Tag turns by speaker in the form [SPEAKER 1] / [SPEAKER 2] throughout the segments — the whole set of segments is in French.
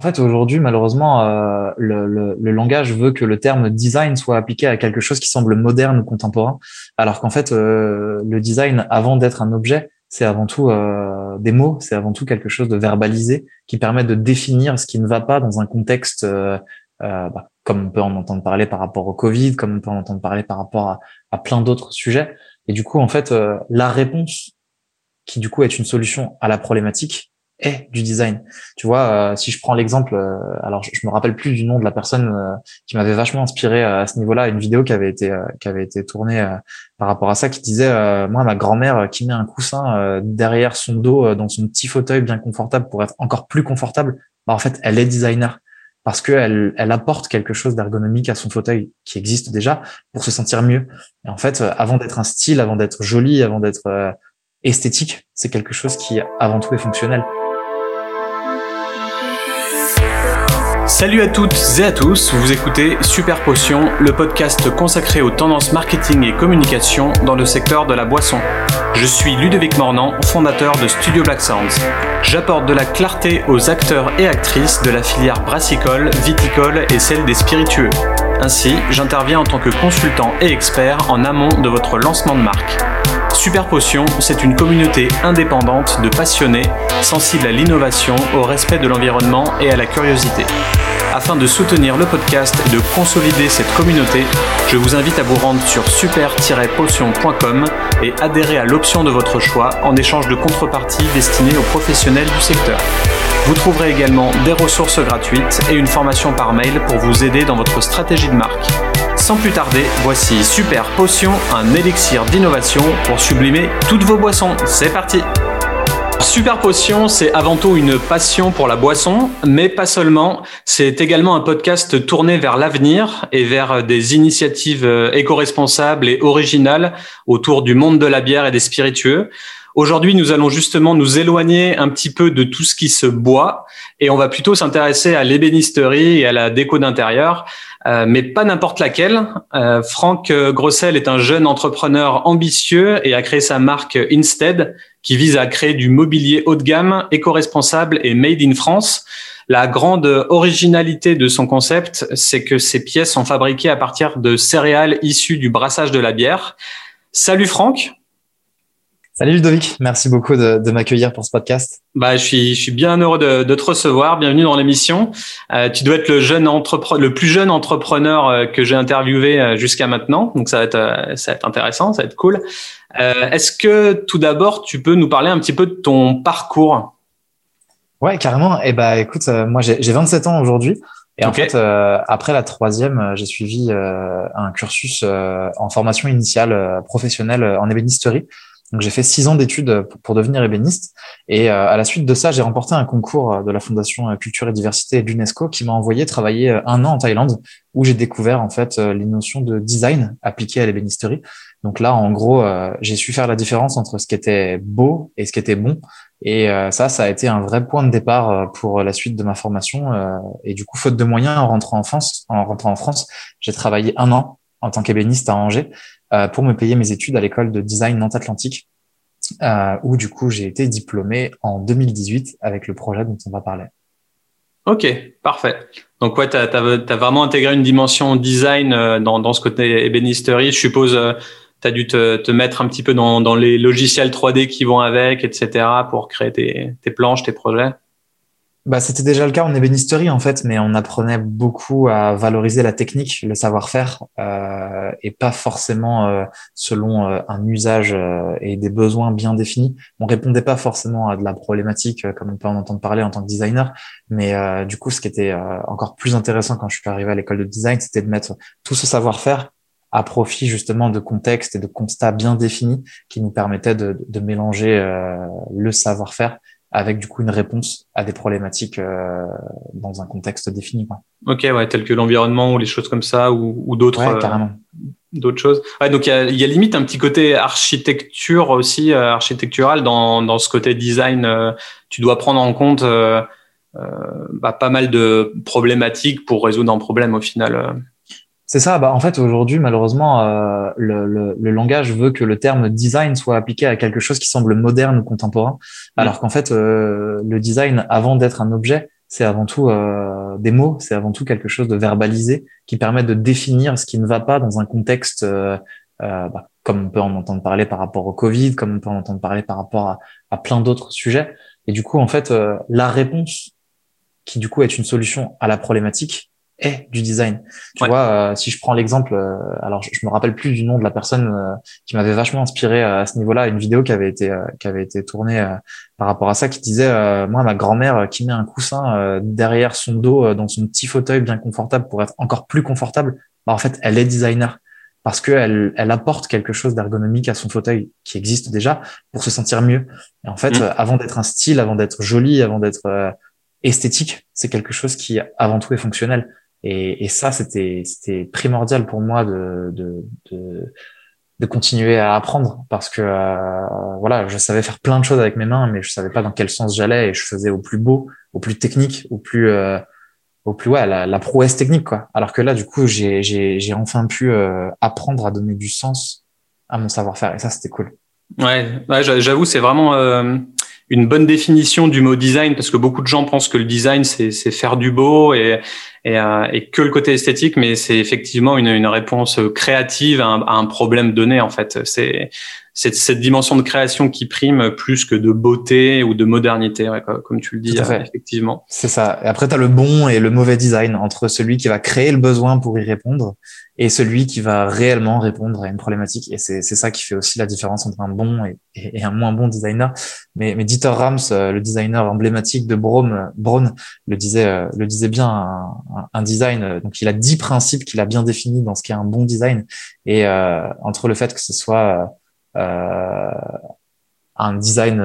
[SPEAKER 1] En fait, aujourd'hui, malheureusement, euh, le, le, le, langage veut que le terme design soit appliqué à quelque chose qui semble moderne ou contemporain, alors qu'en fait, euh, le design, avant d'être un objet, c'est avant tout euh, des mots, c'est avant tout quelque chose de verbalisé qui permet de définir ce qui ne va pas dans un contexte, euh, euh, bah, comme on peut en entendre parler par rapport au Covid, comme on peut en entendre parler par rapport à, à plein d'autres sujets. Et du coup, en fait, la réponse, qui du coup est une solution à la problématique, est du design. Tu vois, euh, si je prends l'exemple, euh, alors je, me rappelle plus du nom de la personne euh, qui m'avait vachement inspiré à ce niveau-là, une vidéo qui avait été qui avait été tournée par rapport à ça, qui disait moi ma grand-mère qui met un coussin derrière son dos dans son petit fauteuil bien confortable pour être encore plus confortable, bah, en fait elle est designer parce qu'elle elle apporte quelque chose d'ergonomique à son fauteuil qui existe déjà pour se sentir mieux. Et en fait, avant d'être un style, avant d'être joli, avant d'être esthétique, c'est quelque chose qui avant tout est fonctionnel.
[SPEAKER 2] Salut à toutes et à tous, vous écoutez Super Potion, le podcast consacré aux tendances marketing et communication dans le secteur de la boisson. Je suis Ludovic Mornan, fondateur de Studio Black Sounds. J'apporte de la clarté aux acteurs et actrices de la filière brassicole, viticole et celle des spiritueux. Ainsi, j'interviens en tant que consultant et expert en amont de votre lancement de marque. Super Potion, c'est une communauté indépendante de passionnés, sensibles à l'innovation, au respect de l'environnement et à la curiosité. Afin de soutenir le podcast et de consolider cette communauté, je vous invite à vous rendre sur super-potion.com et adhérer à l'option de votre choix en échange de contreparties destinées aux professionnels du secteur. Vous trouverez également des ressources gratuites et une formation par mail pour vous aider dans votre stratégie de marque. Sans plus tarder, voici Super Potion, un élixir d'innovation pour sublimer toutes vos boissons. C'est parti Super Potion, c'est avant tout une passion pour la boisson, mais pas seulement. C'est également un podcast tourné vers l'avenir et vers des initiatives euh, éco-responsables et originales autour du monde de la bière et des spiritueux. Aujourd'hui, nous allons justement nous éloigner un petit peu de tout ce qui se boit et on va plutôt s'intéresser à l'ébénisterie et à la déco d'intérieur, euh, mais pas n'importe laquelle. Euh, Franck Grossel est un jeune entrepreneur ambitieux et a créé sa marque Instead, qui vise à créer du mobilier haut de gamme, éco-responsable et made in France. La grande originalité de son concept, c'est que ses pièces sont fabriquées à partir de céréales issues du brassage de la bière. Salut Franck.
[SPEAKER 1] Salut Ludovic, merci beaucoup de, de m'accueillir pour ce podcast.
[SPEAKER 2] Bah, je suis, je suis bien heureux de, de te recevoir. Bienvenue dans l'émission. Euh, tu dois être le jeune entrepreneur, le plus jeune entrepreneur euh, que j'ai interviewé euh, jusqu'à maintenant, donc ça va être, euh, ça va être intéressant, ça va être cool. Euh, Est-ce que tout d'abord, tu peux nous parler un petit peu de ton parcours?
[SPEAKER 1] Ouais, carrément. Et eh bah, écoute, moi j'ai 27 ans aujourd'hui. Et en fait, après la troisième, j'ai suivi un cursus en formation initiale professionnelle en ébénisterie. Donc j'ai fait six ans d'études pour, devenir ébéniste et euh, à la suite de ça, j'ai remporté un concours euh, de la Fondation euh, Culture et Diversité de l'UNESCO qui m'a envoyé travailler un an en Thaïlande où j'ai découvert en fait les notions de design appliquées à l'ébénisterie. Donc là, en gros, j'ai su faire la différence entre ce qui était beau et ce qui était bon. Et ça, ça a été un vrai point de départ pour la suite de ma formation. et du coup, faute de moyens, en rentrant en France, en rentrant en France, j'ai travaillé un an en tant qu'ébéniste à Angers pour me payer mes études à l'école de design Nantes Atlantique, euh, où du coup j'ai été diplômé en 2018 avec le projet dont on va parler.
[SPEAKER 2] Ok, parfait. Donc ouais, tu as, vraiment intégré une dimension design euh, dans, dans ce côté ébénisterie. Je suppose euh, tu as dû te, te, mettre un petit peu dans, dans, les logiciels 3D qui vont avec, etc., pour créer tes, tes planches, tes projets.
[SPEAKER 1] Bah, c'était déjà le cas en ébénisterie en fait, mais on apprenait beaucoup à valoriser la technique, le savoir-faire, euh, et pas forcément euh, selon euh, un usage euh, et des besoins bien définis. On répondait pas forcément à de la problématique euh, comme on peut en entendre parler en tant que designer, mais du coup, ce qui était encore plus intéressant quand je suis arrivé à l'école de design, c'était de mettre tout ce savoir-faire à profit justement de contextes et de constats bien définis qui nous permettaient de, de mélanger le savoir-faire avec du coup une réponse à des problématiques euh, dans un contexte défini. Quoi.
[SPEAKER 2] Ok, ouais, tel que l'environnement ou les choses comme ça ou, ou d'autres.
[SPEAKER 1] Ouais, carrément.
[SPEAKER 2] Euh, d'autres choses. Ouais, donc il y a, y a, limite un petit côté architecture aussi, euh, architectural dans, dans ce côté design. Euh, tu dois prendre en compte euh, bah, pas mal de problématiques pour résoudre un problème au final.
[SPEAKER 1] C'est ça. Bah, en fait, aujourd'hui, malheureusement, euh, le, le, le, langage veut que le terme design soit appliqué à quelque chose qui semble moderne ou contemporain, alors qu'en fait, euh, le design, avant d'être un objet, c'est avant tout euh, des mots, c'est avant tout quelque chose de verbalisé qui permet de définir ce qui ne va pas dans un contexte euh, euh, bah, comme on peut en entendre parler par rapport au Covid, comme on peut en entendre parler par rapport à, à plein d'autres sujets. Et du coup, en fait, la réponse qui du coup est une solution à la problématique est du design. Tu vois, si je prends l'exemple, alors je, me rappelle plus du nom de la personne qui m'avait vachement inspiré à ce niveau-là, une vidéo qui avait été qui avait été tournée par rapport à ça qui disait euh, moi ma grand-mère euh, qui met un coussin euh, derrière son dos dans son petit fauteuil bien confortable pour être encore plus confortable bah, en fait elle est designer parce que elle, elle apporte quelque chose d'ergonomique à son fauteuil qui existe déjà pour se sentir mieux et en fait mmh. avant d'être un style avant d'être joli avant d'être esthétique c'est quelque chose qui avant tout est fonctionnel et, et ça c'était primordial pour moi de, de, de de continuer à apprendre parce que euh, voilà, je savais faire plein de choses avec mes mains, mais je savais pas dans quel sens j'allais et je faisais au plus beau, au plus technique, au plus euh, au plus ouais la, prouesse technique quoi. Alors que là, du coup, j'ai enfin pu euh, apprendre à donner du sens à mon savoir-faire et ça c'était cool.
[SPEAKER 2] Ouais, ouais j'avoue, c'est vraiment une bonne définition du mot design parce que beaucoup de gens pensent que le design c'est faire du beau et et, euh, et, que le côté esthétique, mais c'est effectivement une, une, réponse créative à un, à un, problème donné. En fait, c'est c'est cette dimension de création qui prime plus que de beauté ou de modernité, comme tu le dis, effectivement.
[SPEAKER 1] C'est ça. Et après, tu as le bon et le mauvais design entre celui qui va créer le besoin pour y répondre et celui qui va réellement répondre à une problématique. Et c'est ça qui fait aussi la différence entre un bon et, et, un moins bon designer. Mais, mais Dieter Rams, euh, le designer emblématique de Braun, Braun le disait, euh, le disait bien, un, design. Euh, donc, il a dix principes qu'il a bien définis dans ce qu'est un bon design. Et euh, entre le fait que ce soit euh, un design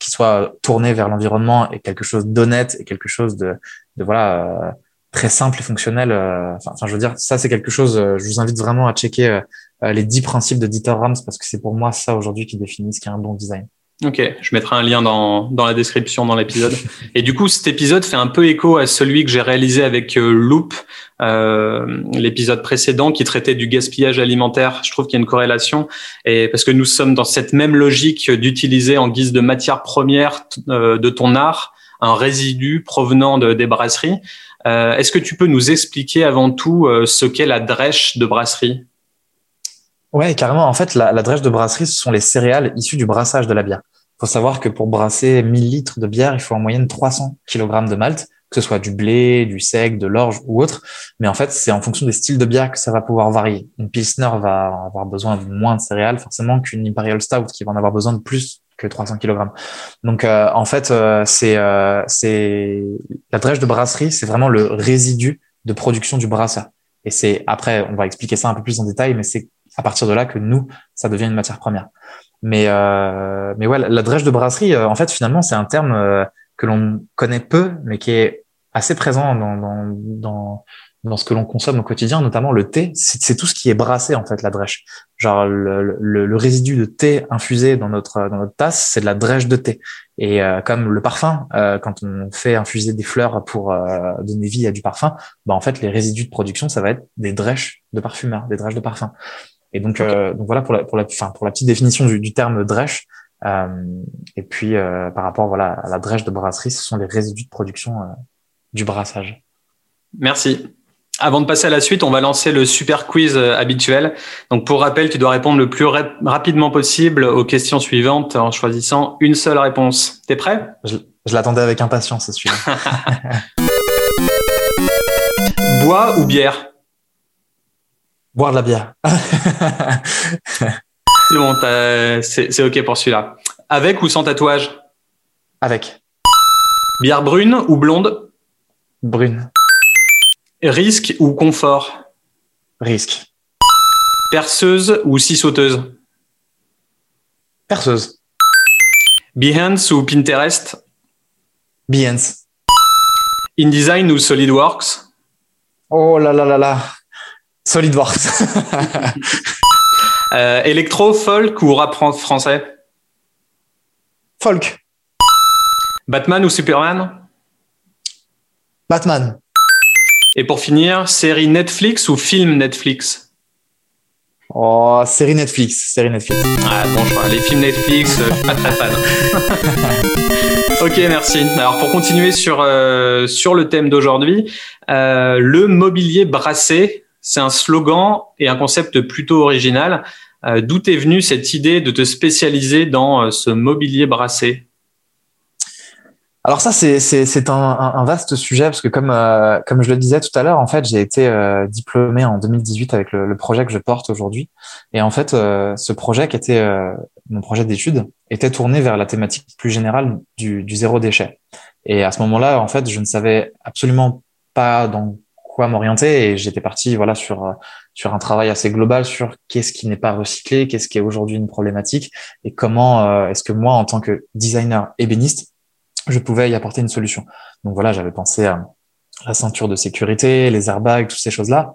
[SPEAKER 1] qui soit tourné vers l'environnement et quelque chose d'honnête et quelque chose de, de voilà très simple et fonctionnel. Enfin, je veux dire, ça c'est quelque chose. je vous invite vraiment à checker les dix principes de Dieter Rams parce que c'est pour moi ça aujourd'hui qui définit ce qu'est un bon design.
[SPEAKER 2] Ok, je mettrai un lien dans, dans la description dans l'épisode. Et du coup, cet épisode fait un peu écho à celui que j'ai réalisé avec euh, Loop, euh, l'épisode précédent qui traitait du gaspillage alimentaire. Je trouve qu'il y a une corrélation, et parce que nous sommes dans cette même logique d'utiliser en guise de matière première euh, de ton art un résidu provenant de, des brasseries. Euh, Est-ce que tu peux nous expliquer avant tout euh, ce qu'est la drèche de brasserie?
[SPEAKER 1] Ouais, carrément. En fait, la, la drèche de brasserie, ce sont les céréales issues du brassage de la bière faut savoir que pour brasser 1000 litres de bière, il faut en moyenne 300 kg de malt, que ce soit du blé, du sec, de l'orge ou autre. Mais en fait, c'est en fonction des styles de bière que ça va pouvoir varier. Une Pilsner va avoir besoin de moins de céréales forcément qu'une Imperial Stout qui va en avoir besoin de plus que 300 kg. Donc euh, en fait, euh, c'est euh, la drèche de brasserie, c'est vraiment le résidu de production du brasseur. Et c'est après, on va expliquer ça un peu plus en détail, mais c'est à partir de là que nous, ça devient une matière première. Mais, euh, mais ouais, la drèche de brasserie, euh, en fait, finalement, c'est un terme euh, que l'on connaît peu, mais qui est assez présent dans, dans, dans, dans ce que l'on consomme au quotidien, notamment le thé. C'est tout ce qui est brassé, en fait, la drèche. Genre, le, le, le résidu de thé infusé dans notre, dans notre tasse, c'est de la drèche de thé. Et euh, comme le parfum, euh, quand on fait infuser des fleurs pour donner vie à du parfum, bah, en fait, les résidus de production, ça va être des drèches de parfumeurs, des drèches de parfum. Et donc, euh, donc voilà pour la, pour la, enfin, pour la petite définition du, du terme drèche. Euh, et puis euh, par rapport voilà à la drèche de brasserie, ce sont les résidus de production euh, du brassage.
[SPEAKER 2] Merci. Avant de passer à la suite, on va lancer le super quiz habituel. Donc pour rappel, tu dois répondre le plus rapidement possible aux questions suivantes en choisissant une seule réponse. T'es prêt?
[SPEAKER 1] Je, je l'attendais avec impatience, c'est sûr.
[SPEAKER 2] Bois ou bière?
[SPEAKER 1] Boire de la bière.
[SPEAKER 2] c'est bon, c'est OK pour celui-là. Avec ou sans tatouage?
[SPEAKER 1] Avec.
[SPEAKER 2] Bière brune ou blonde?
[SPEAKER 1] Brune.
[SPEAKER 2] Risque ou confort?
[SPEAKER 1] Risque.
[SPEAKER 2] Perceuse ou scie sauteuse
[SPEAKER 1] Perceuse.
[SPEAKER 2] Behance ou Pinterest?
[SPEAKER 1] Behance.
[SPEAKER 2] InDesign ou SolidWorks?
[SPEAKER 1] Oh là là là là. SolidWorks.
[SPEAKER 2] euh, électro, folk ou rap français?
[SPEAKER 1] Folk.
[SPEAKER 2] Batman ou Superman?
[SPEAKER 1] Batman.
[SPEAKER 2] Et pour finir, série Netflix ou film Netflix?
[SPEAKER 1] Oh, série Netflix, série Netflix.
[SPEAKER 2] Ah, bon choix. Les films Netflix, je suis pas très fan. ok, merci. Alors pour continuer sur sur le thème d'aujourd'hui, le mobilier brassé, c'est un slogan et un concept plutôt original. Euh, d'où est venue cette idée de te spécialiser dans euh, ce mobilier brassé?
[SPEAKER 1] Alors ça, c'est un, vaste sujet parce que comme, euh, comme je le disais tout à l'heure, en fait, j'ai été diplômé en 2018 avec le, projet que je porte aujourd'hui. Et en fait, ce projet qui était mon projet d'étude était tourné vers la thématique plus générale du, du zéro déchet. Et à ce moment-là, en fait, je ne savais absolument pas dans m'orienter et j'étais parti voilà sur euh, sur un travail assez global sur qu'est-ce qui n'est pas recyclé, qu'est-ce qui est aujourd'hui une problématique et comment euh, est-ce que moi en tant que designer ébéniste je pouvais y apporter une solution. Donc voilà, j'avais pensé à la ceinture de sécurité, les airbags, toutes ces choses-là.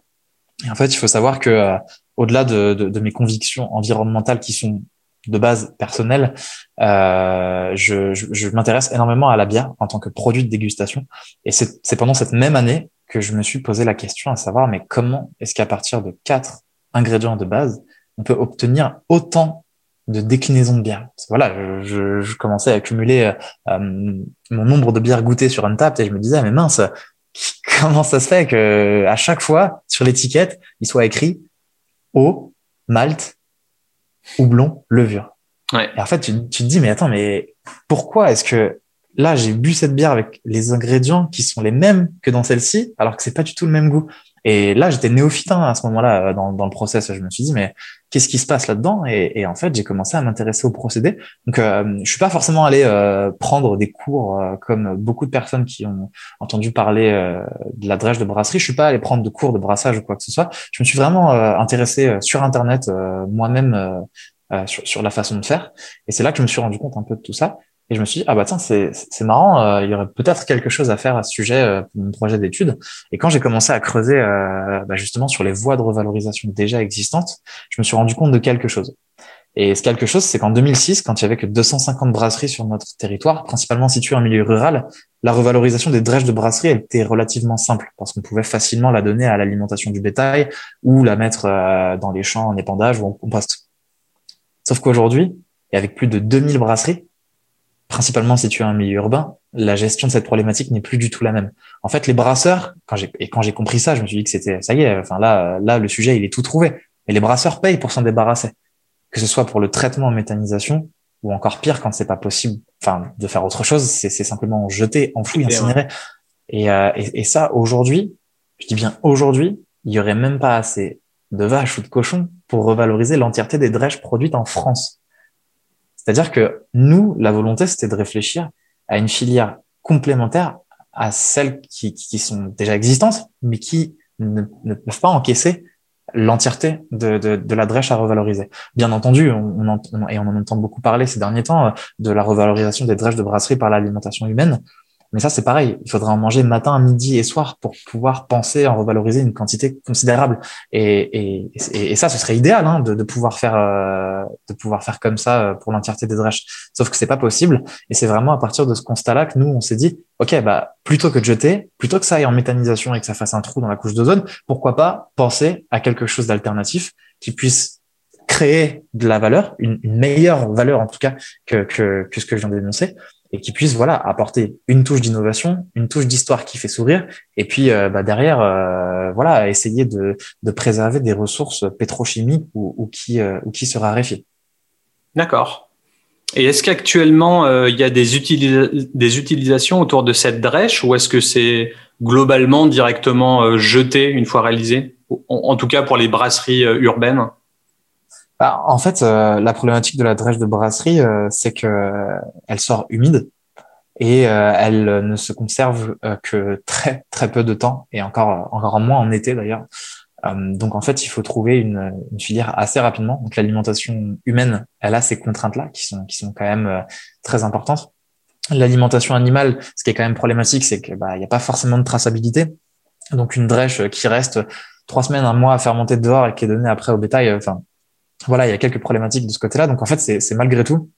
[SPEAKER 1] Et en fait, il faut savoir que euh, au-delà de, de, de, mes convictions environnementales qui sont de base personnelle, euh, je, je, je m'intéresse énormément à la bière en tant que produit de dégustation. Et c'est pendant cette même année que je me suis posé la question à savoir, mais comment est-ce qu'à partir de quatre ingrédients de base, on peut obtenir autant de déclinaisons de bière? Voilà, je, je, commençais à accumuler euh, mon nombre de bières goûtées sur Untapped et je me disais, mais mince, comment ça se fait que à chaque fois sur l'étiquette, il soit écrit eau, malt, houblon, levure?
[SPEAKER 2] Ouais.
[SPEAKER 1] Et en fait, tu, tu te dis, mais attends, mais pourquoi est-ce que là, j'ai bu cette bière avec les ingrédients qui sont les mêmes que dans celle-ci, alors que c'est pas du tout le même goût. Et là, j'étais néophyte hein, à ce moment-là euh, dans, le process. Je me suis dit, mais qu'est-ce qui se passe là-dedans? Et, en fait, j'ai commencé à m'intéresser au procédé. Donc, euh, je suis pas forcément allé euh, prendre des cours euh, comme beaucoup de personnes qui ont entendu parler de la drèche de brasserie. Je suis pas allé prendre de cours de brassage ou quoi que ce soit. Je me suis vraiment intéressé sur Internet moi-même sur la façon de faire. Et c'est là que je me suis rendu compte un peu de tout ça. Et je me suis dit, ah bah tiens, c'est, c'est marrant, euh, il y aurait peut-être quelque chose à faire à ce sujet euh, pour mon projet d'étude. Et quand j'ai commencé à creuser euh, bah justement sur les voies de revalorisation déjà existantes, je me suis rendu compte de quelque chose. Et ce quelque chose, c'est qu'en 2006, quand il y avait que 250 brasseries sur notre territoire, principalement situées en milieu rural, la revalorisation des drèches de brasserie était relativement simple parce qu'on pouvait facilement la donner à l'alimentation du bétail ou la mettre dans les champs en épandage ou en compost. Sauf qu'aujourd'hui, et avec plus de 2000 brasseries, principalement si tu es un milieu urbain, la gestion de cette problématique n'est plus du tout la même. En fait, les brasseurs, quand j'ai et quand j'ai compris ça, je me suis dit que c'était ça y est. Enfin là, là, le sujet il est tout trouvé. Mais les brasseurs payent pour s'en débarrasser, que ce soit pour le traitement en méthanisation ou encore pire quand c'est pas possible. Enfin, de faire autre chose, c'est simplement jeter, enfouir, incinérer. Et, euh, et, et ça, aujourd'hui, je dis bien aujourd'hui, il y aurait même pas assez de vaches ou de cochons pour revaloriser l'entièreté des drèches produites en France. C'est-à-dire que nous, la volonté, c'était de réfléchir à une filière complémentaire à celles qui, sont déjà existantes, mais qui ne, peuvent pas encaisser l'entièreté de, la drèche à revaloriser. Bien entendu, on, on, et on en entend beaucoup parler ces derniers temps, euh, de la revalorisation des drèches de brasserie par l'alimentation humaine. Mais ça, c'est pareil. Il faudra en manger matin, midi et soir pour pouvoir penser en revaloriser une quantité considérable. Et, et, ça, ce serait idéal hein, de, de, pouvoir faire, euh, de pouvoir faire comme ça euh, pour l'entièreté des drèches. Sauf que c'est pas possible. Et c'est vraiment à partir de ce constat-là que nous, on s'est dit, ok, bah plutôt que de jeter, plutôt que ça aille en méthanisation et que ça fasse un trou dans la couche d'ozone, pourquoi pas penser à quelque chose d'alternatif qui puisse créer de la valeur, une, une, meilleure valeur en tout cas que, que, que ce que je viens d'énoncer, et qui puisse voilà apporter une touche d'innovation, une touche d'histoire qui fait sourire, et puis euh, bah, derrière euh, voilà essayer de, de, préserver des ressources pétrochimiques ou, ou qui euh, ou qui se raréfient.
[SPEAKER 2] D'accord. Et est-ce qu'actuellement il y a des, utilisations autour de cette drèche ou est-ce que c'est globalement directement jeté une fois réalisé, en tout cas pour les brasseries urbaines?
[SPEAKER 1] Bah, en fait, euh, la problématique de la drèche de brasserie, euh, c'est que euh, elle sort humide et elle ne se conserve que très très peu de temps et encore encore moins en été d'ailleurs. donc en fait, il faut trouver une, une filière assez rapidement. Donc l'alimentation humaine, elle a ces contraintes-là qui sont qui sont quand même très importantes. L'alimentation animale, ce qui est quand même problématique, c'est que bah n'y a pas forcément de traçabilité. Donc une drèche qui reste trois semaines, un mois à fermenter dehors et qui est donnée après au bétail, enfin voilà, il y a quelques problématiques de ce côté-là. Donc en fait, c'est malgré tout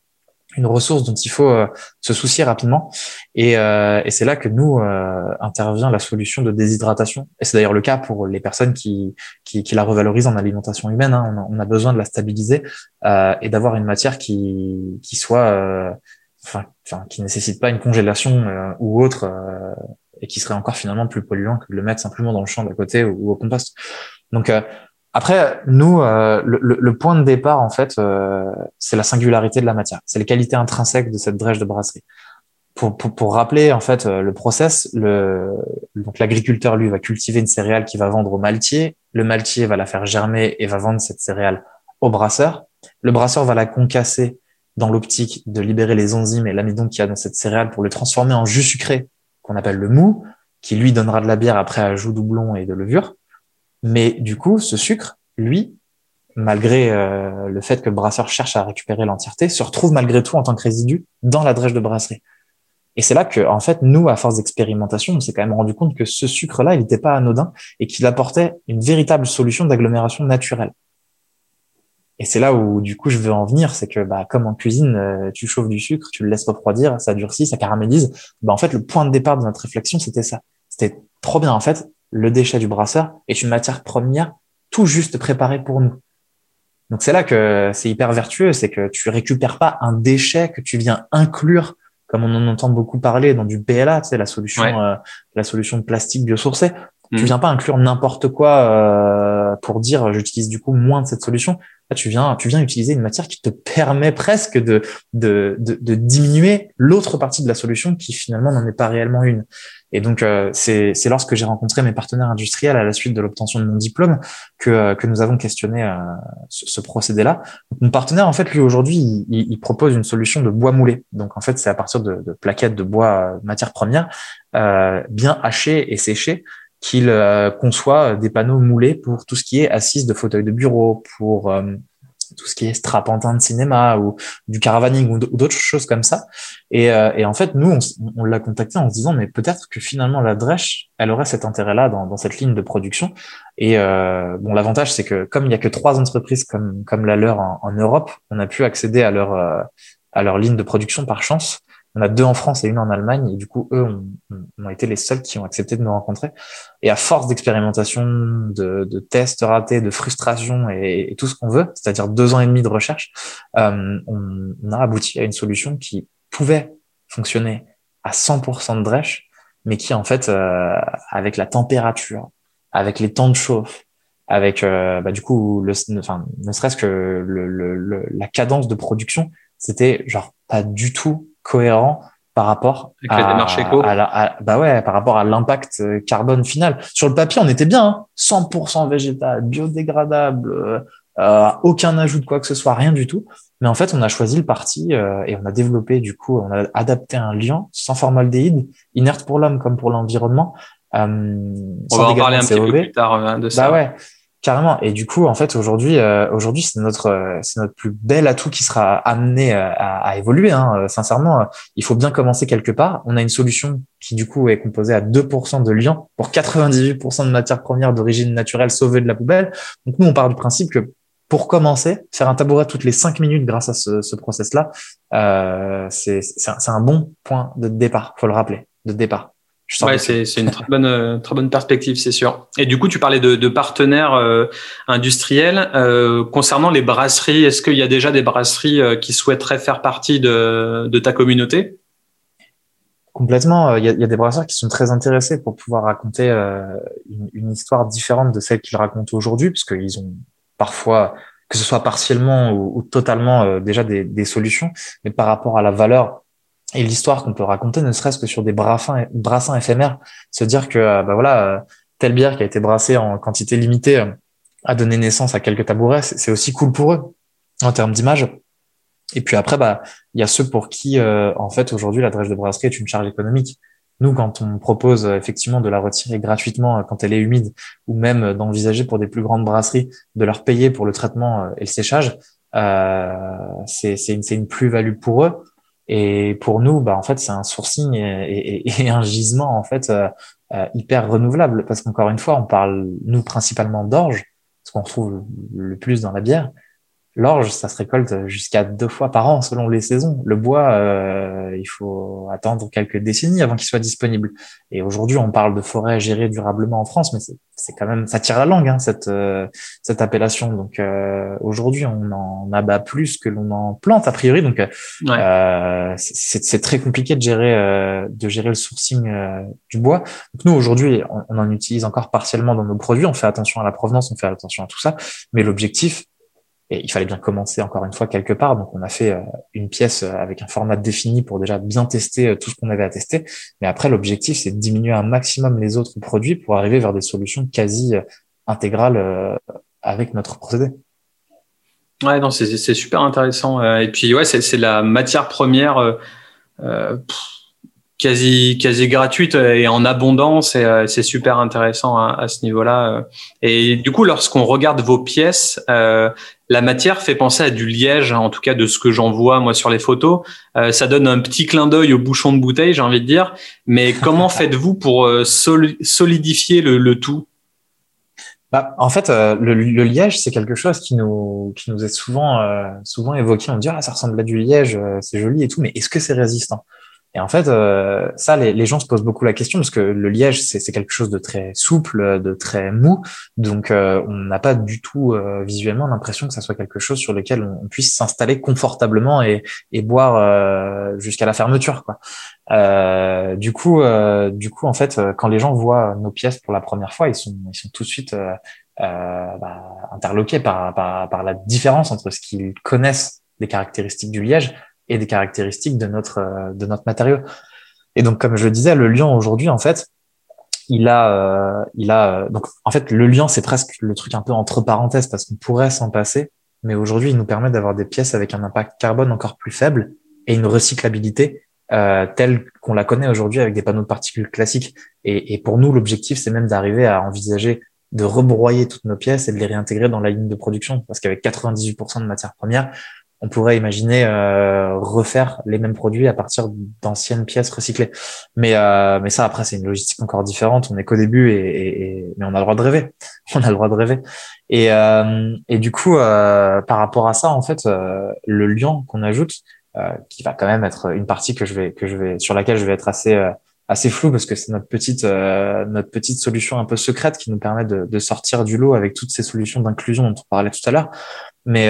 [SPEAKER 1] une ressource dont il faut euh, se soucier rapidement. Et, euh, et c'est là que nous euh, intervient la solution de déshydratation. Et c'est d'ailleurs le cas pour les personnes qui, qui, qui la revalorisent en alimentation humaine. Hein. On, a, on, a, besoin de la stabiliser et d'avoir une matière qui, qui soit, enfin, enfin, qui nécessite pas une congélation ou autre et qui serait encore finalement plus polluant que de le mettre simplement dans le champ d'à côté ou, ou, au compost. Donc après, nous, euh, le, le, point de départ, en fait, euh, c'est la singularité de la matière. C'est les qualités intrinsèques de cette drèche de brasserie. Pour, pour, pour rappeler, en fait, euh, le process, le, donc l'agriculteur, lui, va cultiver une céréale qui va vendre au maltier. Le maltier va la faire germer et va vendre cette céréale au brasseur. Le brasseur va la concasser dans l'optique de libérer les enzymes et l'amidon qu'il y a dans cette céréale pour le transformer en jus sucré qu'on appelle le mou, qui lui donnera de la bière après ajout doublon et de levure. Mais du coup, ce sucre, lui, malgré euh, le fait que le brasseur cherche à récupérer l'entièreté, se retrouve malgré tout en tant que résidu dans la drèche de brasserie. Et c'est là que, en fait, nous, à force d'expérimentation, on s'est quand même rendu compte que ce sucre-là, il n'était pas anodin et qu'il apportait une véritable solution d'agglomération naturelle. Et c'est là où, du coup, je veux en venir, c'est que, bah, comme en cuisine, euh, tu chauffes du sucre, tu le laisses refroidir, ça durcit, ça caramélise. Bah, en fait, le point de départ de notre réflexion, c'était ça. C'était trop bien. En fait, le déchet du brasseur est une matière première tout juste préparée pour nous. Donc c'est là que c'est hyper vertueux, c'est que tu récupères pas un déchet que tu viens inclure, comme on en entend beaucoup parler dans du PLA, tu sais, la solution, euh, la solution de plastique biosourcé. Tu mm. viens pas inclure n'importe quoi euh, pour dire j'utilise du coup moins de cette solution. Là, tu viens, tu viens utiliser une matière qui te permet presque de, de, de, de diminuer l'autre partie de la solution qui finalement n'en est pas réellement une. Et donc, euh, c'est lorsque j'ai rencontré mes partenaires industriels à la suite de l'obtention de mon diplôme que, euh, que nous avons questionné euh, ce, procédé-là. Mon partenaire, en fait, lui, aujourd'hui, il, il, propose une solution de bois moulé. Donc, en fait, c'est à partir de, de, plaquettes de bois matière première bien hachées et séchées qu'il conçoit des panneaux moulés pour tout ce qui est assise de fauteuil de bureau, pour tout ce qui est strapantin de cinéma ou du caravaning ou d'autres choses comme ça. Et, euh, et en fait, nous, on, l'a contacté en se disant, mais peut-être que finalement la Dresch, elle aurait cet intérêt-là dans, dans, cette ligne de production. Et euh, bon, l'avantage, c'est que comme il y a que trois entreprises comme comme la leur en, en Europe, on a pu accéder à leur euh, à leur ligne de production par chance. On a deux en France et une en Allemagne, et du coup, eux ont, ont été les seuls qui ont accepté de nous rencontrer. Et à force d'expérimentation, de, de, tests ratés, de frustration et, tout ce qu'on veut, c'est-à-dire deux ans et demi de recherche, euh, on, a abouti à une solution qui pouvait fonctionner à 100% de drèche, mais qui en fait, euh, avec la température, avec les temps de chauffe, avec euh, bah, du coup, le, enfin, ne serait-ce que le, le, la cadence de production, c'était genre pas du tout cohérent par rapport à, bah ouais, par rapport à l'impact euh, carbone final. Sur le papier, on était bien, 100% hein. végétal, biodégradable, euh, euh, aucun ajout de quoi que ce soit, rien du tout. Mais en fait, on a choisi le parti euh, et on a développé du coup, on a adapté un liant sans formaldéhyde, inerte pour l'homme comme pour l'environnement.
[SPEAKER 2] Euh, on va en parler un petit peu plus tard de ça.
[SPEAKER 1] Bah ouais. Carrément. Et du coup, en fait, aujourd'hui, euh, aujourd'hui, c'est notre, euh, c'est notre plus bel atout qui sera amené euh, à, à évoluer. Hein. Sincèrement, il faut bien commencer quelque part. On a une solution qui, du coup, est composée à 2% de liant pour 98% de matières premières d'origine naturelle sauvées de la poubelle. Donc, nous, on part du principe que pour commencer, faire un tabouret toutes les cinq minutes grâce à ce, ce process-là, euh, c'est, c'est un, un bon point de départ. Faut le rappeler, de départ.
[SPEAKER 2] Ouais, c'est, c'est une très bonne, euh, très bonne perspective, c'est sûr. Et du coup, tu parlais de, de partenaires euh, industriels. Euh, concernant les brasseries, est-ce qu'il y a déjà des brasseries euh, qui souhaiteraient faire partie de, de ta communauté?
[SPEAKER 1] Complètement. Il y, a, il y, a, des brasseurs qui sont très intéressés pour pouvoir raconter une, une, histoire différente de celle qu'ils racontent aujourd'hui, parce qu'ils ont parfois, que ce soit partiellement ou, ou totalement, déjà des, des solutions, mais par rapport à la valeur et l'histoire qu'on peut raconter, ne serait-ce que sur des brassins, brassins éphémères, se dire que bah voilà, euh, telle bière qui a été brassée en quantité limitée euh, a donné naissance à quelques tabourets, c'est aussi cool pour eux en termes d'image. Et puis après, bah il y a ceux pour qui euh, en fait aujourd'hui la de brasserie est une charge économique. Nous, quand on propose effectivement de la retirer gratuitement quand elle est humide, ou même d'envisager pour des plus grandes brasseries de leur payer pour le traitement et le séchage, euh, c'est une, une plus-value pour eux. Et pour nous, bah, en fait, c'est un sourcing et, un gisement en fait euh, euh, hyper renouvelable parce qu'encore une fois, on parle nous principalement d'orge, ce qu'on retrouve le plus dans la bière. L'orge, ça se récolte jusqu'à deux fois par an selon les saisons. Le bois, euh, il faut attendre quelques décennies avant qu'il soit disponible. Et aujourd'hui, on parle de forêt gérée durablement en France, mais c'est quand même, ça tire la langue hein, cette euh, cette appellation. Donc euh, aujourd'hui, on en abat plus que l'on en plante a priori. Donc euh, c'est très compliqué de gérer de gérer le sourcing du bois. Donc nous aujourd'hui, on, on en utilise encore partiellement dans nos produits. On fait attention à la provenance, on fait attention à tout ça, mais l'objectif et il fallait bien commencer encore une fois quelque part. Donc on a fait euh, une pièce euh, avec un format défini pour déjà bien tester euh, tout ce qu'on avait à tester. Mais après, l'objectif, c'est de diminuer un maximum les autres produits pour arriver vers des solutions quasi intégrales avec notre procédé.
[SPEAKER 2] Ouais, non, c'est super intéressant. Et puis ouais, c'est la matière première. Euh, quasi quasi gratuite et en abondance et c'est super intéressant à, ce niveau-là. Et du coup, lorsqu'on regarde vos pièces, euh, la matière fait penser à du liège, en tout cas de ce que j'en vois moi sur les photos. Euh, ça donne un petit clin d'œil au bouchon de bouteille, j'ai envie de dire. Mais comment faites-vous pour solidifier le, le tout?
[SPEAKER 1] Bah, en fait, le, le, liège, c'est quelque chose qui nous qui nous est souvent souvent évoqué. On dit ah ça ressemble à du liège, c'est joli et tout, mais est-ce que c'est résistant? Et en fait, euh, ça, les, gens se posent beaucoup la question parce que le liège, c'est quelque chose de très souple, de très mou. Donc, euh, on n'a pas du tout euh, visuellement l'impression que ça soit quelque chose sur lequel on, puisse s'installer confortablement et, et boire jusqu'à la fermeture. Quoi. du coup, du coup, en fait, quand les gens voient nos pièces pour la première fois, ils sont, ils sont tout de suite bah, interloqués par, par, par la différence entre ce qu'ils connaissent des caractéristiques du liège et des caractéristiques de notre euh, de notre matériau. Et donc, comme je le disais, le lion aujourd'hui, en fait, il a, euh, il a euh, donc en fait le lion, c'est presque le truc un peu entre parenthèses parce qu'on pourrait s'en passer, mais aujourd'hui, il nous permet d'avoir des pièces avec un impact carbone encore plus faible et une recyclabilité euh, telle qu'on la connaît aujourd'hui avec des panneaux de particules classiques. Et, et pour nous, l'objectif, c'est même d'arriver à envisager de rebroyer toutes nos pièces et de les réintégrer dans la ligne de production, parce qu'avec 98% de matières premières, on pourrait imaginer euh, refaire les mêmes produits à partir d'anciennes pièces recyclées. Mais euh, mais ça après c'est une logistique encore différente. On est qu'au début et, et, mais on a le droit de rêver. On a le droit de rêver. Et euh, et du coup par rapport à ça en fait le lion qu'on ajoute qui va quand même être une partie que je vais que je vais sur laquelle je vais être assez assez flou parce que c'est notre petite notre petite solution un peu secrète qui nous permet de, de sortir du lot avec toutes ces solutions d'inclusion dont on parlait tout à l'heure. Mais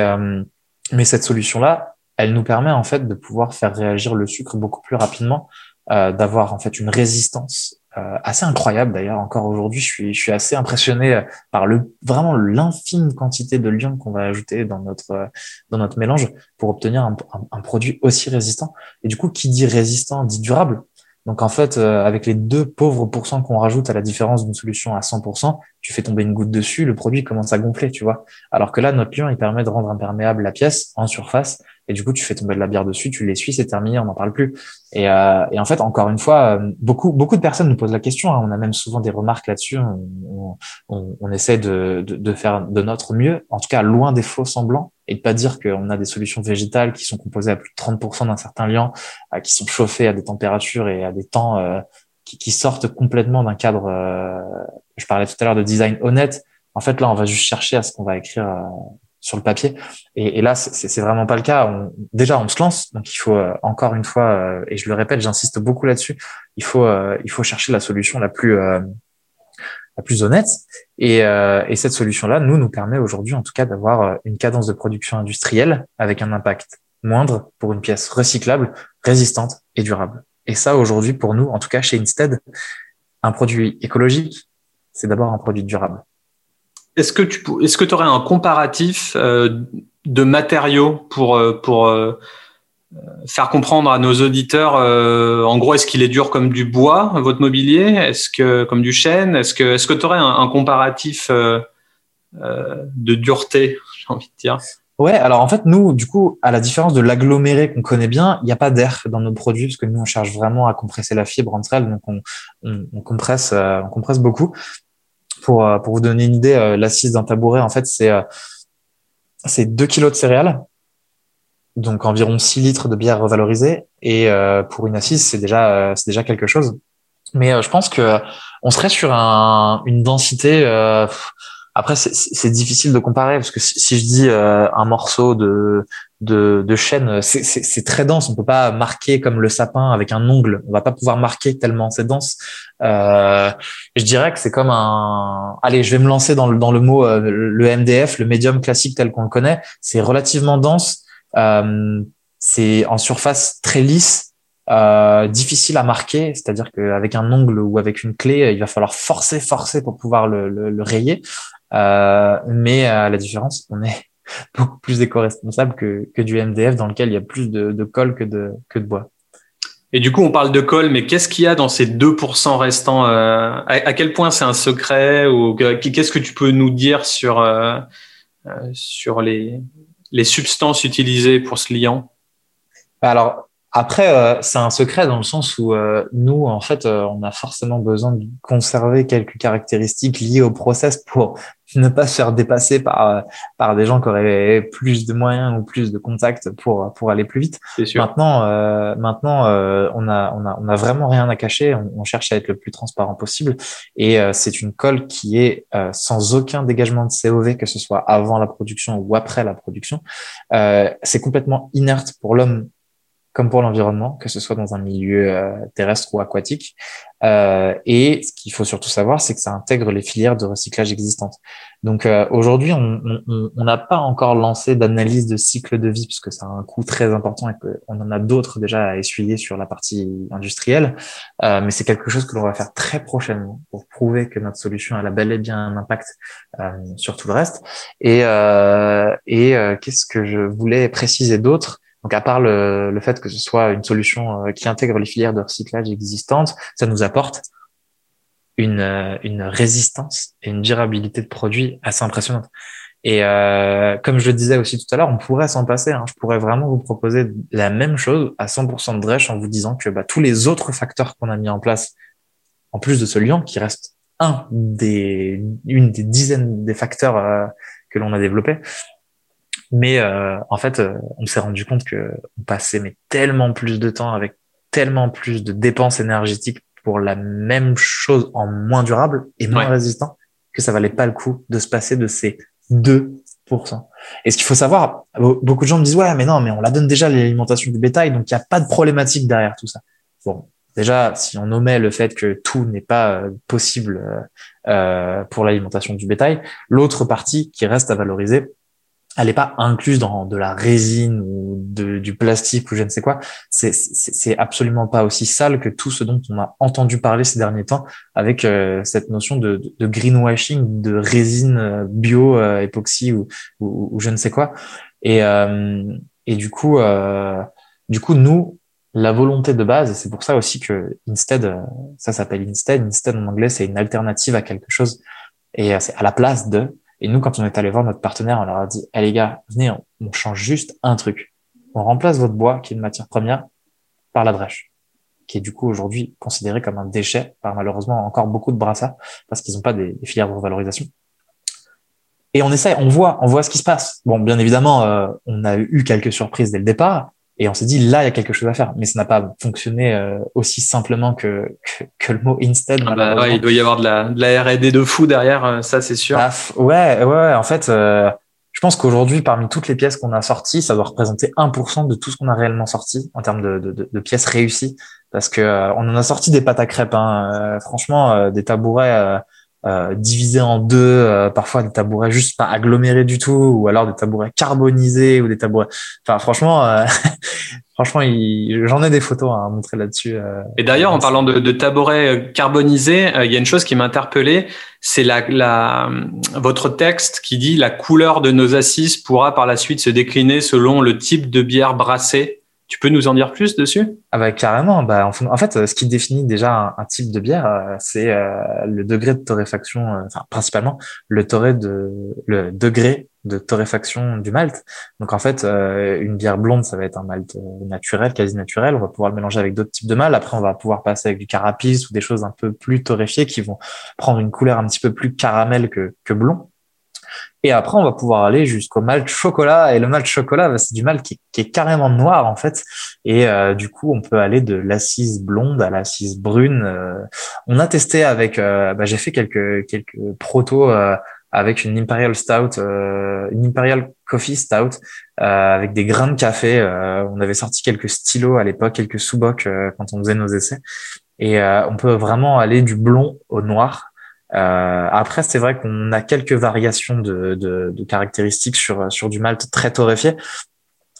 [SPEAKER 1] mais cette solution-là, elle nous permet en fait de pouvoir faire réagir le sucre beaucoup plus rapidement, euh, d'avoir en fait une résistance euh, assez incroyable d'ailleurs. Encore aujourd'hui, je suis, je suis assez impressionné euh, par le vraiment l'infime quantité de lion qu'on va ajouter dans notre euh, dans notre mélange pour obtenir un, un, produit aussi résistant. Et du coup, qui dit résistant dit durable. Donc en fait, euh, avec les deux pauvres pourcents qu'on rajoute à la différence d'une solution à 100%, tu fais tomber une goutte dessus, le produit commence à gonfler, tu vois. Alors que là, notre lion, il permet de rendre imperméable la pièce en surface, et du coup, tu fais tomber de la bière dessus, tu l'essuies, c'est terminé, on n'en parle plus. Et, euh, et, en fait, encore une fois, euh, beaucoup beaucoup de personnes nous posent la question. Hein, on a même souvent des remarques là-dessus. On, on, on, essaie de, de, de faire de notre mieux, en tout cas loin des faux semblants et de pas dire qu'on a des solutions végétales qui sont composées à plus de 30% d'un certain liant, euh, qui sont chauffées à des températures et à des temps euh, qui, qui, sortent complètement d'un cadre. Euh, je parlais tout à l'heure de design honnête. En fait, là, on va juste chercher à ce qu'on va écrire sur le papier. Et, et là, c'est vraiment pas le cas. On, déjà, on se lance, donc il faut encore une fois, et je le répète, j'insiste beaucoup là-dessus. Il faut, il faut chercher la solution la plus la plus honnête. Et, euh, et cette solution-là, nous, nous permet aujourd'hui, en tout cas, d'avoir euh, une cadence de production industrielle avec un impact moindre pour une pièce recyclable, résistante et durable. Et ça, aujourd'hui, pour nous, en tout cas chez Instead, un produit écologique, c'est d'abord un produit durable.
[SPEAKER 2] Est-ce que tu est-ce que tu aurais un comparatif euh, de matériaux pour pour faire comprendre à nos auditeurs, euh, en gros, est-ce qu'il est dur comme du bois, votre mobilier? Est-ce que comme du chêne? Est-ce que est-ce que tu aurais un, comparatif euh, euh, de dureté, j'ai envie de dire?
[SPEAKER 1] Ouais, alors en fait, nous, du coup, à la différence de l'aggloméré qu'on connaît bien, il n'y a pas d'air dans nos produits parce que nous, on cherche vraiment à compresser la fibre entre elles, donc on, on, on compresse, on compresse beaucoup. Pour, pour vous donner une idée, l'assise d'un tabouret, en fait, c'est c'est 2 kilos de céréales donc environ 6 litres de bière revalorisée. Et euh, pour une assise, c'est déjà, euh, c'est déjà quelque chose. Mais euh, je pense que on serait sur un, une densité. après, c'est difficile de comparer parce que si, je dis euh, un morceau de de, de chêne, c'est très dense. On peut pas marquer comme le sapin avec un ongle. On va pas pouvoir marquer tellement c'est dense. Euh, je dirais que c'est comme un. Allez, je vais me lancer dans le dans le mot euh, le MDF, le médium classique tel qu'on le connaît. C'est relativement dense. Euh, c'est en surface très lisse. Euh, difficile à marquer, c'est-à-dire qu'avec un ongle ou avec une clé, il va falloir forcer, forcer pour pouvoir le, le, le rayer. Euh, mais à la différence, on est beaucoup plus éco-responsable que, que du MDF dans lequel il y a plus de, de colle que de, que de bois.
[SPEAKER 2] Et du coup, on parle de colle, mais qu'est-ce qu'il y a dans ces 2% restants euh, à, quel point c'est un secret ou qu'est-ce que tu peux nous dire sur euh, euh, sur les les substances utilisées pour ce liant?
[SPEAKER 1] Alors, après, euh, c'est un secret dans le sens où euh, nous, en fait, euh, on a forcément besoin de conserver quelques caractéristiques liées au process pour ne pas se faire dépasser par par des gens qui auraient plus de moyens ou plus de contacts pour pour aller plus vite.
[SPEAKER 2] Sûr.
[SPEAKER 1] Maintenant, maintenant, on a on a on a vraiment rien à cacher. On, on cherche à être le plus transparent possible et c'est une colle qui est sans aucun dégagement de COV, que ce soit avant la production ou après la production. c'est complètement inerte pour l'homme comme pour l'environnement, que ce soit dans un milieu euh, terrestre ou aquatique. Euh, et ce qu'il faut surtout savoir, c'est que ça intègre les filières de recyclage existantes. Donc euh, aujourd'hui, on n'a pas encore lancé d'analyse de cycle de vie, puisque ça a un coût très important et qu'on en a d'autres déjà à essuyer sur la partie industrielle. mais c'est quelque chose que l'on va faire très prochainement pour prouver que notre solution a bel et bien un impact sur tout le reste. Et, et qu'est-ce que je voulais préciser d'autre? Donc à part le, le, fait que ce soit une solution euh, qui intègre les filières de recyclage existantes, ça nous apporte une, euh, une résistance et une durabilité de produit assez impressionnante. Et euh, comme je le disais aussi tout à l'heure, on pourrait s'en passer. Hein. Je pourrais vraiment vous proposer la même chose à 100% de drèche en vous disant que bah, tous les autres facteurs qu'on a mis en place, en plus de ce liant qui reste un des, une des dizaines des facteurs euh, que l'on a développés, mais euh, en fait, euh, on s'est rendu compte que on passait mais tellement plus de temps avec tellement plus de dépenses énergétiques pour la même chose en moins durable et moins résistant que ça valait pas le coup de se passer de ces 2%. Et ce qu'il faut savoir, beaucoup de gens me disent ouais mais non mais on la donne déjà l'alimentation du bétail donc il n'y a pas de problématique derrière tout ça. Bon déjà si on omet le fait que tout n'est pas euh, possible euh, pour l'alimentation du bétail, l'autre partie qui reste à valoriser elle n'est pas incluse dans de la résine ou de, du plastique ou je ne sais quoi. C'est, c'est, absolument pas aussi sale que tout ce dont on a entendu parler ces derniers temps avec euh, cette notion de, de, greenwashing, de résine euh, bio, euh, époxy ou, ou, je ne sais quoi. Et, et du coup, du coup, nous, la volonté de base, c'est pour ça aussi que Instead, ça s'appelle Instead. Instead en anglais, c'est une alternative à quelque chose et c'est à la place de. Et nous, quand on est allé voir notre partenaire, on leur a dit, eh les gars, venez, on, change juste un truc. On remplace votre bois, qui est une matière première, par la drèche, qui est du coup aujourd'hui considéré comme un déchet par malheureusement encore beaucoup de brassards, parce qu'ils n'ont pas des, filières de revalorisation. Et on essaie, on voit, on voit ce qui se passe. Bon, bien évidemment, euh, on a eu quelques surprises dès le départ, et on s'est dit, là, il y a quelque chose à faire. Mais ça n'a pas fonctionné euh, aussi simplement que, que, le mot instead.
[SPEAKER 2] Ah bah il doit y avoir de la, de la R&D de fou derrière, euh, ça c'est sûr.
[SPEAKER 1] Bah, ouais, ouais, en fait, euh, je pense qu'aujourd'hui, parmi toutes les pièces qu'on a sorties, ça doit représenter 1% de tout ce qu'on a réellement sorti en termes de, de, de, pièces réussies. Parce que on en a sorti des pâtes à crêpes, hein. franchement, des tabourets euh, divisés en deux, euh, parfois des tabourets juste pas agglomérés du tout, ou alors des tabourets carbonisés ou des tabourets. Enfin, franchement, euh, franchement, j'en ai des photos à montrer là-dessus.
[SPEAKER 2] Et d'ailleurs, en parlant de, de tabourets carbonisés, il y a une chose qui m'a interpellé, c'est la, la, votre texte qui dit la couleur de nos assises pourra par la suite se décliner selon le type de bière brassée. Tu peux nous en dire plus dessus?
[SPEAKER 1] Ah bah carrément. Bah en, fait, ce qui définit déjà un, type de bière, euh, c'est euh, le degré de torréfaction, euh, enfin principalement le, de, le degré de torréfaction du malt. Donc en fait, une bière blonde, ça va être un malt naturel, quasi naturel. On va pouvoir le mélanger avec d'autres types de malt. Après, on va pouvoir passer avec du carapace ou des choses un peu plus torréfiées qui vont prendre une couleur un petit peu plus caramel que, que blond. Et après, on va pouvoir aller jusqu'au malt chocolat. Et le malt chocolat, bah, c'est du malt qui, est carrément noir, en fait. Et euh, du coup, on peut aller de l'assise blonde à l'assise brune. Euh. on a testé avec... Euh, bah, j'ai fait quelques, quelques protos avec une Imperial Stout, une Imperial Coffee Stout, avec des grains de café. on avait sorti quelques stylos à l'époque, quelques sous-bocs quand on faisait nos essais. Et on peut vraiment aller du blond au noir. Après, c'est vrai qu'on a quelques variations de, de, de, caractéristiques sur, sur du malt très torréfié,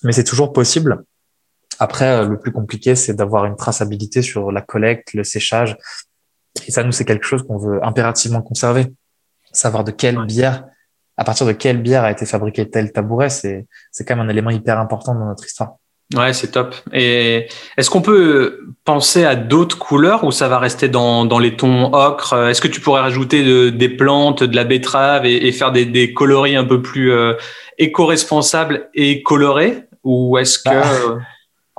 [SPEAKER 1] mais c'est toujours possible. Après, le plus compliqué, c'est d'avoir une traçabilité sur la collecte, le séchage. Et ça, nous, c'est quelque chose qu'on veut impérativement conserver. Savoir de quelle bière, à partir de quelle bière a été fabriqué tel tabouret, c'est, c'est quand même un élément hyper important dans notre histoire.
[SPEAKER 2] Ouais, c'est top. Et est-ce qu'on peut penser à d'autres couleurs ou ça va rester dans, dans les tons ocre? Est-ce que tu pourrais rajouter de, des plantes, de la betterave et, faire des, des coloris un peu plus euh, éco-responsables et colorés? Ou est-ce que... Bah,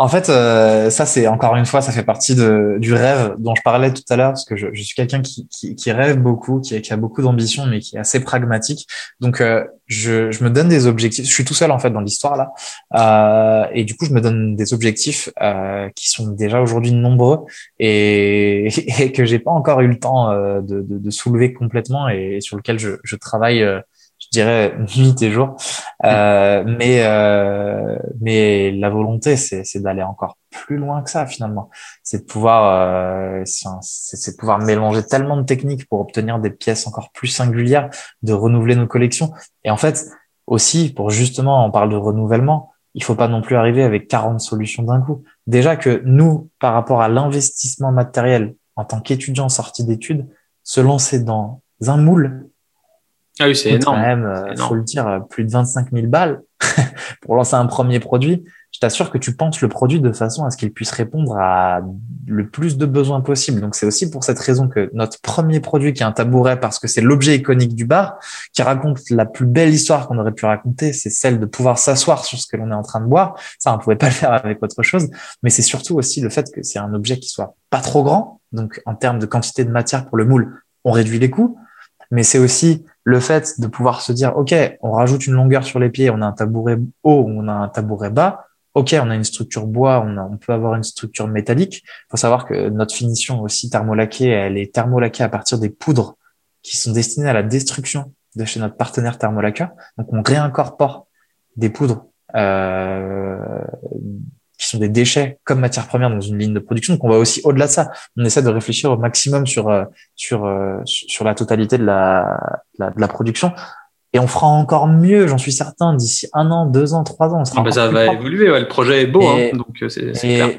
[SPEAKER 1] en fait, euh, ça c'est encore une fois, ça fait partie de, du rêve dont je parlais tout à l'heure, parce que je, je suis quelqu'un qui, qui, qui, rêve beaucoup, qui, qui a beaucoup d'ambition, mais qui est assez pragmatique. Donc, euh, je, je, me donne des objectifs. Je suis tout seul en fait dans l'histoire là, euh, et du coup, je me donne des objectifs euh, qui sont déjà aujourd'hui nombreux et, et que j'ai pas encore eu le temps euh, de, de, de, soulever complètement et sur lequel je, je travaille je dirais nuit et jour. Euh, mais euh, mais la volonté, c'est d'aller encore plus loin que ça finalement. C'est de pouvoir euh, c'est de pouvoir mélanger tellement de techniques pour obtenir des pièces encore plus singulières, de renouveler nos collections. Et en fait aussi pour justement, on parle de renouvellement. Il faut pas non plus arriver avec 40 solutions d'un coup. Déjà que nous, par rapport à l'investissement matériel en tant qu'étudiant sorti d'études, se lancer dans un moule
[SPEAKER 2] ah oui, c'est énorme.
[SPEAKER 1] Quand même, euh, faut le dire, euh, plus de 25 000 balles pour lancer un premier produit. Je t'assure que tu penses le produit de façon à ce qu'il puisse répondre à le plus de besoins possible. Donc c'est aussi pour cette raison que notre premier produit, qui est un tabouret, parce que c'est l'objet iconique du bar, qui raconte la plus belle histoire qu'on aurait pu raconter, c'est celle de pouvoir s'asseoir sur ce que l'on est en train de boire. Ça, on pouvait pas le faire avec autre chose. Mais c'est surtout aussi le fait que c'est un objet qui soit pas trop grand. Donc en termes de quantité de matière pour le moule, on réduit les coûts. Mais c'est aussi le fait de pouvoir se dire, OK, on rajoute une longueur sur les pieds, on a un tabouret haut, on a un tabouret bas. OK, on a une structure bois, on, peut avoir une structure métallique. Il faut savoir que notre finition aussi thermolaquée, elle est thermolaquée à partir des poudres qui sont destinées à la destruction de chez notre partenaire thermolaqueur. Donc, on réincorpore des poudres euh, qui sont des déchets comme matière première dans une ligne de production. Donc on va aussi au-delà de ça. On essaie de réfléchir au maximum sur euh, sur euh, sur la totalité de la, de la, production. Et on fera encore mieux, j'en suis certain, d'ici un an, deux ans, trois ans. On
[SPEAKER 2] sera ah bah ça va évoluer, ouais, le projet est beau, hein, donc euh, c'est clair.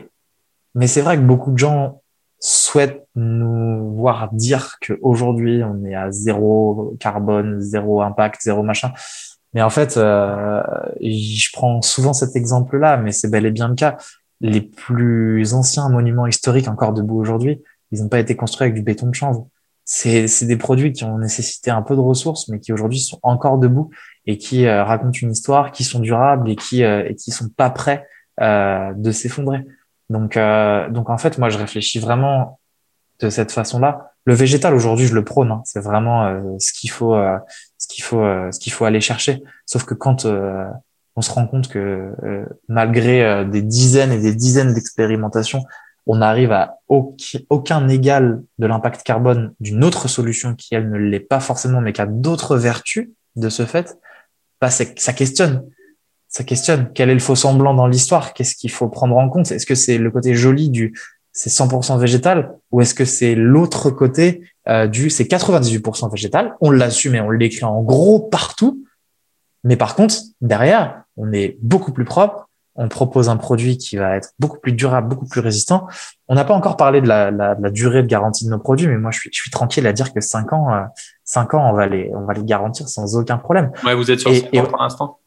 [SPEAKER 1] Mais c'est vrai que beaucoup de gens souhaitent nous voir dire qu'aujourd'hui on est à zéro carbone, zéro impact, zéro machin. Mais en fait, euh, je prends souvent cet exemple-là, mais c'est bel et bien le cas. Les plus anciens monuments historiques encore debout aujourd'hui, ils n'ont pas été construits avec du béton de chanvre. C'est des produits qui ont nécessité un peu de ressources, mais qui aujourd'hui sont encore debout et qui euh, racontent une histoire, qui sont durables et qui euh, et qui sont pas prêts euh, de s'effondrer. Donc donc en fait, moi je réfléchis vraiment de cette façon-là. Le végétal aujourd'hui, je le prône. Hein. C'est vraiment ce qu'il faut qu'il faut euh, ce qu'il faut aller chercher. Sauf que quand euh, on se rend compte que euh, malgré des dizaines et des dizaines d'expérimentations, on arrive à aucun égal de l'impact carbone d'une autre solution qui elle ne l'est pas forcément, mais qui a d'autres vertus de ce fait, bah ça questionne. Ça questionne. Quel est le faux semblant dans l'histoire? Qu'est-ce qu'il faut prendre en compte? Est-ce que c'est le côté joli du c'est 100% végétal ou est-ce que c'est l'autre côté euh, du c'est 98% végétal? On l'assume et on l'écrit en gros partout. Mais par contre, derrière, on est beaucoup plus propre. On propose un produit qui va être beaucoup plus durable, beaucoup plus résistant. On n'a pas encore parlé de la, la, la, durée de garantie de nos produits, mais moi, je suis, je suis tranquille à dire que 5 ans, euh, 5 ans, on va les, on va les garantir sans aucun problème.
[SPEAKER 2] Ouais, vous êtes sur et, pour l'instant.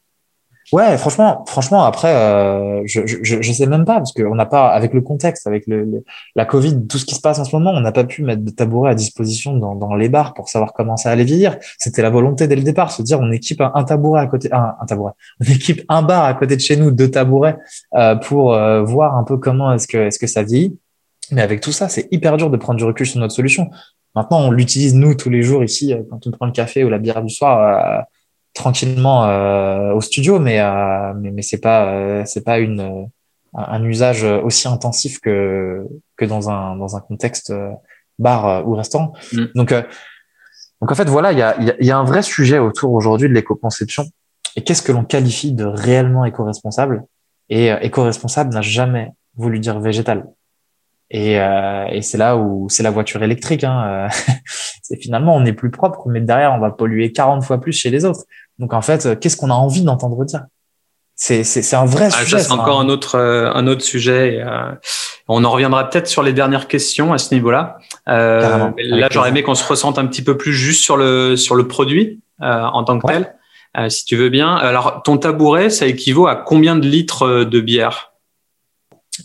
[SPEAKER 1] Ouais, franchement, franchement, après, euh, je, je, je sais même pas parce qu'on n'a pas, avec le contexte, avec le, la Covid, tout ce qui se passe en ce moment, on n'a pas pu mettre de tabouret à disposition dans, dans les bars pour savoir comment ça allait vieillir. C'était la volonté dès le départ, se dire on équipe un, tabouret à côté, un, un, tabouret, on équipe un bar à côté de chez nous, deux tabourets euh, pour euh, voir un peu comment est-ce que est-ce que ça vieillit. Mais avec tout ça, c'est hyper dur de prendre du recul sur notre solution. Maintenant, on l'utilise nous tous les jours ici quand on prend le café ou la bière du soir tranquillement euh, au studio, mais euh, mais, mais c'est pas euh, c'est pas une un usage aussi intensif que que dans un dans un contexte bar ou restaurant. Mm. Donc Donc en fait, voilà, il y a, y a, un vrai sujet autour aujourd'hui de l'éco-conception. Et qu'est-ce que l'on qualifie de réellement éco-responsable? Et euh, éco-responsable n'a jamais voulu dire végétal. Et, euh, et c'est là où c'est la voiture électrique. Hein. c'est finalement on est plus propre, mais derrière on va polluer 40 fois plus chez les autres. Donc en fait, qu'est-ce qu'on a envie d'entendre dire? C'est, un vrai ah, sujet.
[SPEAKER 2] Ça, c'est encore un autre, euh, un autre sujet. Euh, on en reviendra peut-être sur les dernières questions à ce niveau-là. Euh, là, j'aurais aimé qu'on se ressente un petit peu plus juste sur le, sur le produit euh, en tant que tel, euh, si tu veux bien. Alors, ton tabouret, ça équivaut à combien de litres de bière?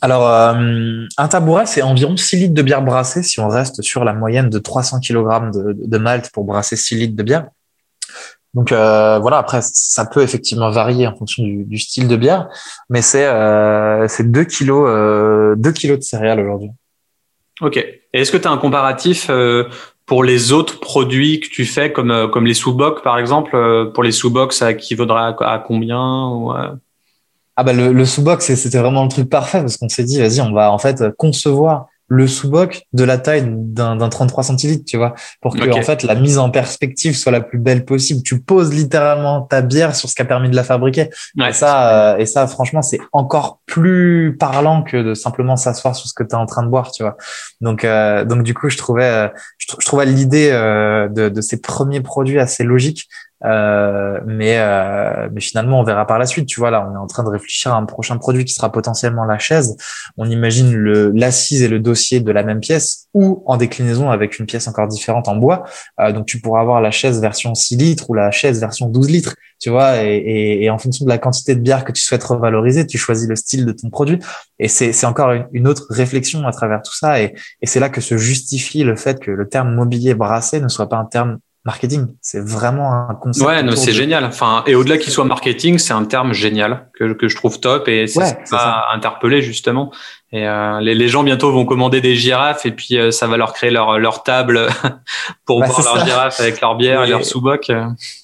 [SPEAKER 1] Alors, un tabouret, c'est environ 6 litres de bière brassée si on reste sur la moyenne de 300 kg de, de malt pour brasser 6 litres de bière. Donc euh, voilà, après ça peut effectivement varier en fonction du, style de bière, mais c'est euh, c'est 2 kilos euh, 2 kilos de céréales aujourd'hui.
[SPEAKER 2] Ok. Et est-ce que tu as un comparatif euh, pour les autres produits que tu fais comme euh, comme les sous-bocs par exemple Pour les sous-bocs, ça équivaudra à, combien ou,
[SPEAKER 1] Ah bah le, le sous-boc c'était vraiment le truc parfait parce qu'on s'est dit vas-y on va en fait concevoir le sous-boc de la taille d'un 33 centilitres, tu vois, pour que en fait la mise en perspective soit la plus belle possible. Tu poses littéralement ta bière sur ce qui a permis de la fabriquer. et ça, euh, et ça, franchement, c'est encore plus parlant que de simplement s'asseoir sur ce que tu es en train de boire, tu vois. Donc, euh, donc du coup, je trouvais, euh, je, trouvais l'idée de, de ces premiers produits assez logique. Euh, mais, euh, mais finalement, on verra par la suite. Tu vois, là, on est en train de réfléchir à un prochain produit qui sera potentiellement la chaise. On imagine le l'assise et le dossier de la même pièce ou en déclinaison avec une pièce encore différente en bois. Euh, donc, tu pourras avoir la chaise version 6 litres ou la chaise version 12 litres. Tu vois, et, et, et en fonction de la quantité de bière que tu souhaites revaloriser, tu choisis le style de ton produit. Et c'est, encore une, une, autre réflexion à travers tout ça. Et, et c'est là que se justifie le fait que le terme mobilier brassé ne soit pas un terme marketing. C'est vraiment un concept.
[SPEAKER 2] Ouais, non, c'est génial. Enfin, et au-delà qu'il soit marketing, c'est un terme génial que, que je trouve top et c'est ouais, ça interpellé justement. Et euh, les, les, gens bientôt vont commander des girafes et puis euh, ça va leur créer leur, leur table pour bah, voir leurs girafes avec leur bière et, leur sous-boc.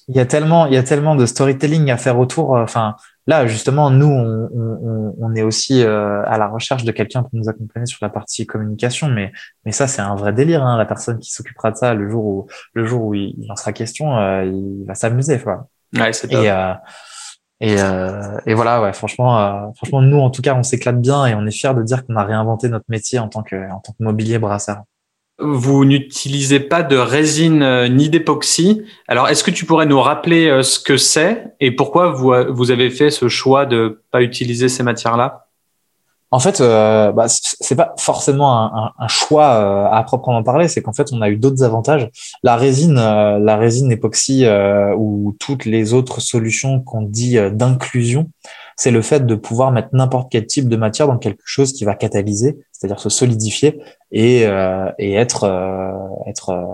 [SPEAKER 1] Il y a tellement, il y a tellement de storytelling à faire autour. Euh, enfin, là, justement, nous, on, on, on est aussi euh, à la recherche de quelqu'un pour nous accompagner sur la partie communication, mais, mais ça, c'est un vrai délire. Hein, la personne qui s'occupera de ça, le jour où, le jour où il, en sera question, euh, il va s'amuser.
[SPEAKER 2] Ouais, c'est et,
[SPEAKER 1] euh, et, euh, et, voilà, ouais, franchement, franchement, nous, en tout cas, on s'éclate bien et on est fiers de dire qu'on a réinventé notre métier en tant que, en tant que mobilier brasseur.
[SPEAKER 2] Vous n'utilisez pas de résine euh, ni d'époxy. Alors, est-ce que tu pourrais nous rappeler euh, ce que c'est et pourquoi vous, euh, vous avez fait ce choix de pas utiliser ces matières-là?
[SPEAKER 1] En fait, euh, bah, c'est pas forcément un, choix à proprement parler. C'est qu'en fait, on a eu d'autres avantages. La résine, la résine époxy ou toutes les autres solutions qu'on dit d'inclusion, c'est le fait de pouvoir mettre n'importe quel type de matière dans quelque chose qui va catalyser, c'est-à-dire se solidifier et, euh, et être euh, être euh,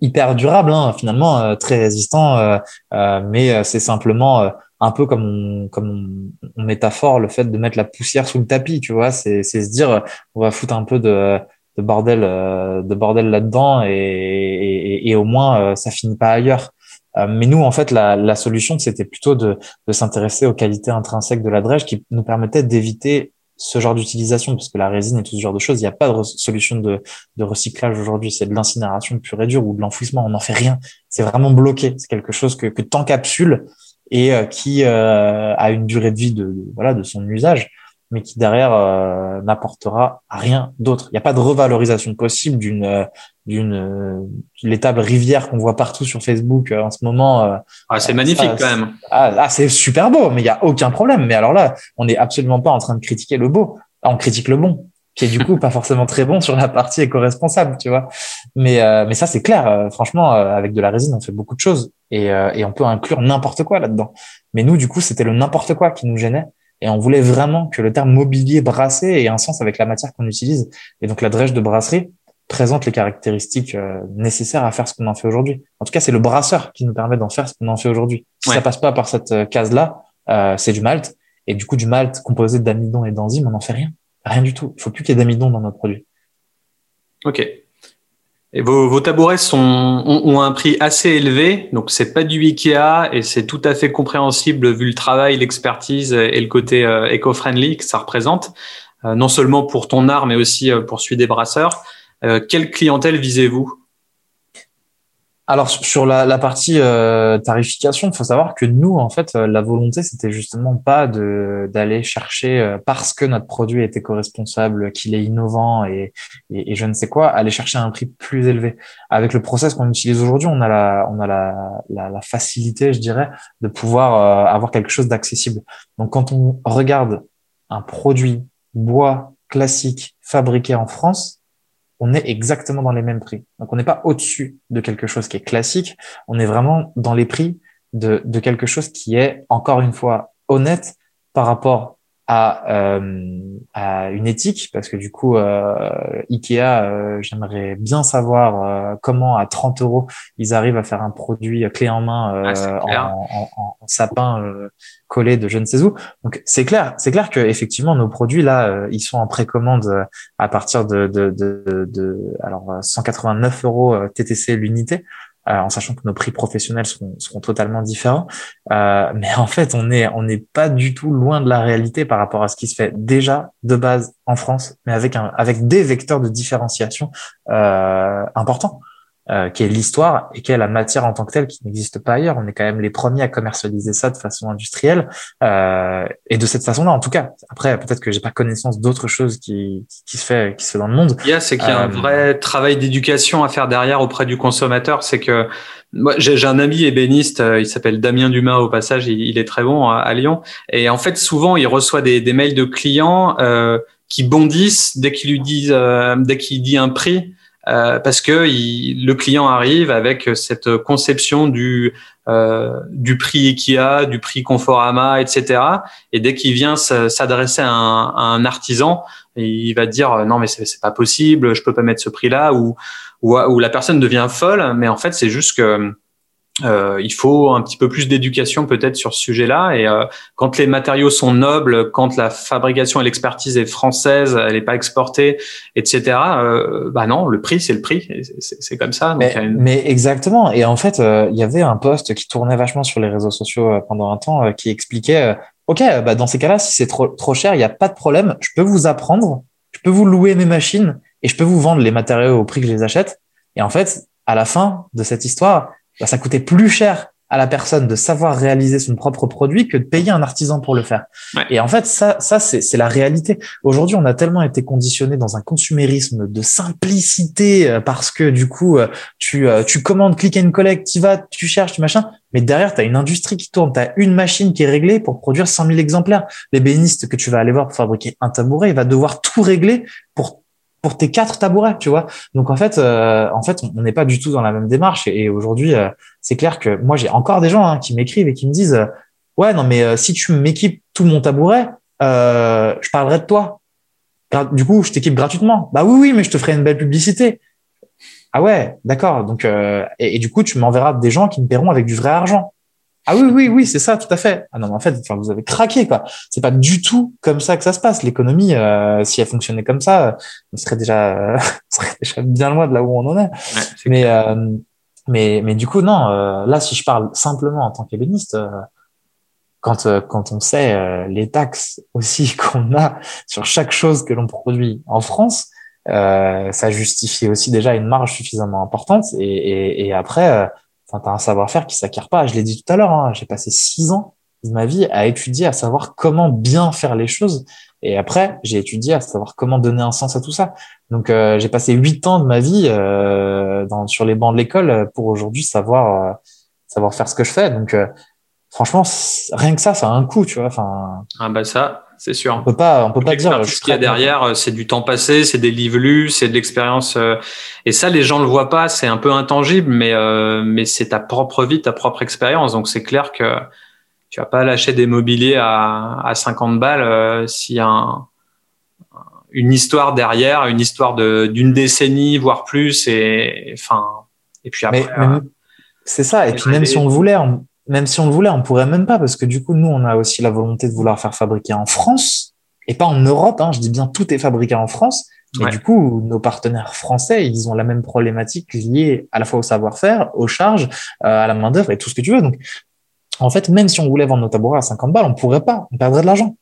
[SPEAKER 1] hyper durable hein, finalement très résistant mais c'est simplement un peu comme on, comme on, métaphore le fait de mettre la poussière sous le tapis tu vois c'est c'est se dire on va foutre un peu de de bordel de bordel là-dedans et, et, et, au moins ça finit pas ailleurs mais nous, en fait, la, la solution, c'était plutôt de, de s'intéresser aux qualités intrinsèques de la drèche qui nous permettait d'éviter ce genre d'utilisation, parce que la résine et tout ce genre de choses, il n'y a pas de solution de, de recyclage aujourd'hui. C'est de l'incinération pure et dure ou de l'enfouissement. On n'en fait rien. C'est vraiment bloqué. C'est quelque chose que, que t'encapsules et euh, qui euh, a une durée de vie de, voilà de son usage mais qui derrière euh, n'apportera rien d'autre. Il n'y a pas de revalorisation possible d'une euh, d'une euh, l'étable rivière qu'on voit partout sur Facebook en ce moment.
[SPEAKER 2] ah, c'est magnifique quand même.
[SPEAKER 1] Ah, ah, c'est super beau, mais il y a aucun problème. Mais alors là, on n'est absolument pas en train de critiquer le beau. On critique le bon, qui est du coup pas forcément très bon sur la partie éco-responsable, tu vois. Mais mais ça c'est clair. franchement, avec de la résine, on fait beaucoup de choses et et on peut inclure n'importe quoi là-dedans. Mais nous, du coup, c'était le n'importe quoi qui nous gênait et on voulait vraiment que le terme mobilier brassé ait un sens avec la matière qu'on utilise. Et donc la drèche de brasserie présente les caractéristiques euh, nécessaires à faire ce qu'on en fait aujourd'hui. En tout cas, c'est le brasseur qui nous permet d'en faire ce qu'on en fait aujourd'hui. Si ça passe pas par cette euh, case-là, euh, c'est du malt. Et du coup, du malt composé d'amidon et d'enzymes, on n'en fait rien. Rien du tout. Il faut plus qu'il y ait d'amidon dans notre produit.
[SPEAKER 2] Ok. Et vos, vos tabourets sont, ont, un prix assez élevé, donc c'est pas du Ikea et c'est tout à fait compréhensible vu le travail, l'expertise et le côté euh, éco-friendly que ça représente, euh, non seulement pour ton art mais aussi euh, pour celui des brasseurs. Quelle clientèle visez-vous?
[SPEAKER 1] Alors sur la, la partie euh, tarification, il faut savoir que nous, en fait, euh, la volonté, c'était justement pas de d'aller chercher euh, parce que notre produit est éco-responsable, qu'il est innovant et, et, je ne sais quoi, aller chercher un prix plus élevé. Avec le process qu'on utilise aujourd'hui, on a la on a la, la, la, facilité, je dirais, de pouvoir avoir quelque chose d'accessible. Donc quand on regarde un produit bois classique fabriqué en France, on est exactement dans les mêmes prix. Donc on n'est pas au-dessus de quelque chose qui est classique, on est vraiment dans les prix de, de quelque chose qui est, encore une fois, honnête par rapport à, euh, à une éthique parce que du coup euh, Ikea euh, j'aimerais bien savoir euh, comment à 30 euros ils arrivent à faire un produit clé en main euh, en, en, en, sapin collé de je ne sais où. Donc c'est clair c'est clair que effectivement nos produits là ils sont en précommande à partir de, de, de, de alors 189 euros TTC l'unité euh, en sachant que nos prix professionnels seront, seront totalement différents. Euh, mais en fait, on est on n'est pas du tout loin de la réalité par rapport à ce qui se fait déjà de base en France, mais avec un avec des vecteurs de différenciation euh, importants. Euh, qui est l'histoire et qui est la matière en tant que telle qui n'existe pas ailleurs. On est quand même les premiers à commercialiser ça de façon industrielle euh, et de cette façon-là, en tout cas. Après, peut-être que j'ai pas connaissance d'autres choses qui, qui se fait qui se fait dans le monde.
[SPEAKER 2] Il y a, c'est qu'il y a un euh, vrai travail d'éducation à faire derrière auprès du consommateur. C'est que moi, j'ai un ami ébéniste, euh, il s'appelle Damien Dumas au passage, il, est très bon à, Lyon. Et en fait, souvent, il reçoit des, des mails de clients euh, qui bondissent dès qu'il lui disent, dès qu'il dit un prix. Euh, parce que il, le client arrive avec cette conception du euh, du prix Ikea, du prix Conforama, etc. Et dès qu'il vient s'adresser à, à, un artisan, il va dire non mais c'est pas possible, je peux pas mettre ce prix-là, ou, ou, ou la personne devient folle. Mais en fait c'est juste que euh, il faut un petit peu plus d'éducation peut-être sur ce sujet-là. Et euh, quand les matériaux sont nobles, quand la fabrication et l'expertise est française, elle n'est pas exportée, etc. Euh, bah non, le prix c'est le prix, c'est comme ça.
[SPEAKER 1] mais, exactement. Et en fait, euh, il y avait un post qui tournait vachement sur les réseaux sociaux pendant un temps qui expliquait OK, bah dans ces cas-là, si c'est trop, trop cher, il n'y a pas de problème. Je peux vous apprendre, je peux vous louer mes machines et je peux vous vendre les matériaux au prix que je les achète. Et en fait, à la fin de cette histoire, bah, ça coûtait plus cher à la personne de savoir réaliser son propre produit que de payer un artisan pour le faire. Et en fait, ça, ça c'est la réalité. Aujourd'hui, on a tellement été conditionné dans un consumérisme de simplicité euh, parce que du coup, euh, tu, euh, tu commandes, click and collect, tu vas, tu cherches, tu machin. Mais derrière, tu as une industrie qui tourne, tu as une machine qui est réglée pour produire 100 000 exemplaires. L'ébéniste que tu vas aller voir pour fabriquer un tabouret, il va devoir tout régler pour pour tes quatre tabourets, tu vois. Donc en fait, euh, en fait, on n'est pas du tout dans la même démarche. Et, aujourd'hui, euh, c'est clair que moi, j'ai encore des gens hein, qui m'écrivent et qui me disent, euh, ouais, non, mais si tu m'équipes tout mon tabouret, je parlerai de toi. Du coup, je t'équipe gratuitement. Bah oui, oui, mais je te ferai une belle publicité. Ah ouais, d'accord. Donc et, du coup, tu m'enverras des gens qui me paieront avec du vrai argent. Ah oui, oui, oui, c'est ça, tout à fait. Ah non, mais en fait, enfin, vous avez craqué, quoi. C'est pas du tout comme ça que ça se passe. L'économie, euh, si elle fonctionnait comme ça, on serait déjà, serait déjà bien loin de là où on en est. mais, euh, mais, mais du coup, non. Euh, là, si je parle simplement en tant qu'ébéniste, quand quand on sait les taxes aussi qu'on a sur chaque chose que l'on produit en France, ça justifie aussi déjà une marge suffisamment importante. Et, et, et après Enfin, un savoir-faire qui s'acquiert pas. Je l'ai dit tout à l'heure, hein, j'ai passé six ans de ma vie à étudier, à savoir comment bien faire les choses. Et après, j'ai étudié à savoir comment donner un sens à tout ça. Donc, euh, j'ai passé huit ans de ma vie euh, dans, sur les bancs de l'école pour aujourd'hui savoir euh, savoir faire ce que je fais. Donc, euh, franchement, rien que ça, ça a un coût, tu vois. Enfin,
[SPEAKER 2] ah bah ça, c'est sûr.
[SPEAKER 1] On peut pas, on peut pas dire.
[SPEAKER 2] Ce qu'il y a derrière, euh, c'est du temps passé, c'est des livres lus, c'est de l'expérience. Euh, et ça, les gens le voient pas. C'est un peu intangible, mais euh, mais c'est ta propre vie, ta propre expérience. Donc c'est clair que tu vas pas lâcher des mobiliers à à 50 balles s'il y a un, une histoire derrière, une histoire de d'une décennie voire plus. Et enfin, et puis après.
[SPEAKER 1] c'est ça. Et puis même si on le voulait, on, même si on le voulait, on pourrait même pas parce que du coup, nous, on a aussi la volonté de vouloir faire fabriquer en France et pas en Europe. Hein, je dis bien tout est fabriqué en France. Et du coup, nos partenaires français, ils ont la même problématique liée à la fois au savoir-faire, aux charges, euh, à la main d'œuvre et tout ce que tu veux. Donc, en fait, même si on voulait vendre nos tabourets à 50 balles, on pourrait pas, on perdrait de l'argent.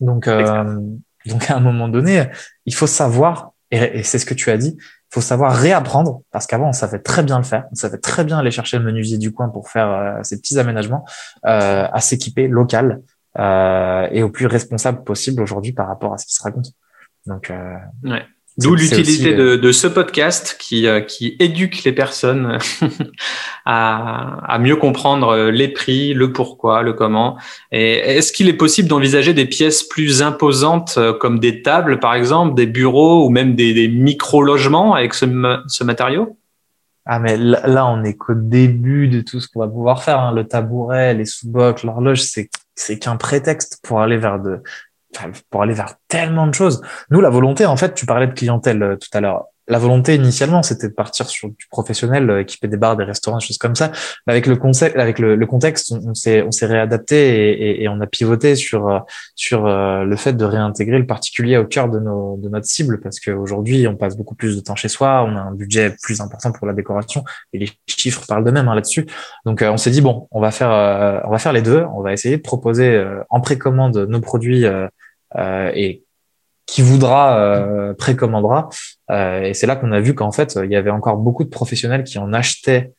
[SPEAKER 1] Donc, euh, donc à un moment donné, il faut savoir, et, et c'est ce que tu as dit, faut savoir réapprendre parce qu'avant on savait très bien le faire, on savait très bien aller chercher le menuisier du coin pour faire euh, ces petits aménagements, euh, à s'équiper local euh, et au plus responsable possible aujourd'hui par rapport à ce qui se raconte. Donc,
[SPEAKER 2] ouais. D'où l'utilité de, de, ce podcast qui, euh, qui éduque les personnes à, à, mieux comprendre les prix, le pourquoi, le comment. Et est-ce qu'il est possible d'envisager des pièces plus imposantes euh, comme des tables, par exemple, des bureaux ou même des, des micro-logements avec ce, ce matériau?
[SPEAKER 1] Ah mais là, on est qu'au début de tout ce qu'on va pouvoir faire. Hein. Le tabouret, les sous-bocs, l'horloge, c'est c'est qu'un prétexte pour aller vers de pour aller vers tellement de choses. Nous, la volonté, en fait, tu parlais de clientèle euh, tout à l'heure. La volonté initialement, c'était de partir sur du professionnel, euh, équiper des bars, des restaurants, des choses comme ça. Mais avec le concept, avec le, contexte, on, s'est on s'est réadapté et, on a pivoté sur euh, sur le fait de réintégrer le particulier au cœur de nos de notre cible parce qu'aujourd'hui, on passe beaucoup plus de temps chez soi, on a un budget plus important pour la décoration et les chiffres parlent d'eux-mêmes hein, là-dessus. Donc, on s'est dit bon, on va faire on va faire les deux. On va essayer de proposer en précommande nos produits et qui voudra euh, précommandera. Euh, et c'est là qu'on a vu qu'en fait, il y avait encore beaucoup de professionnels qui en achetaient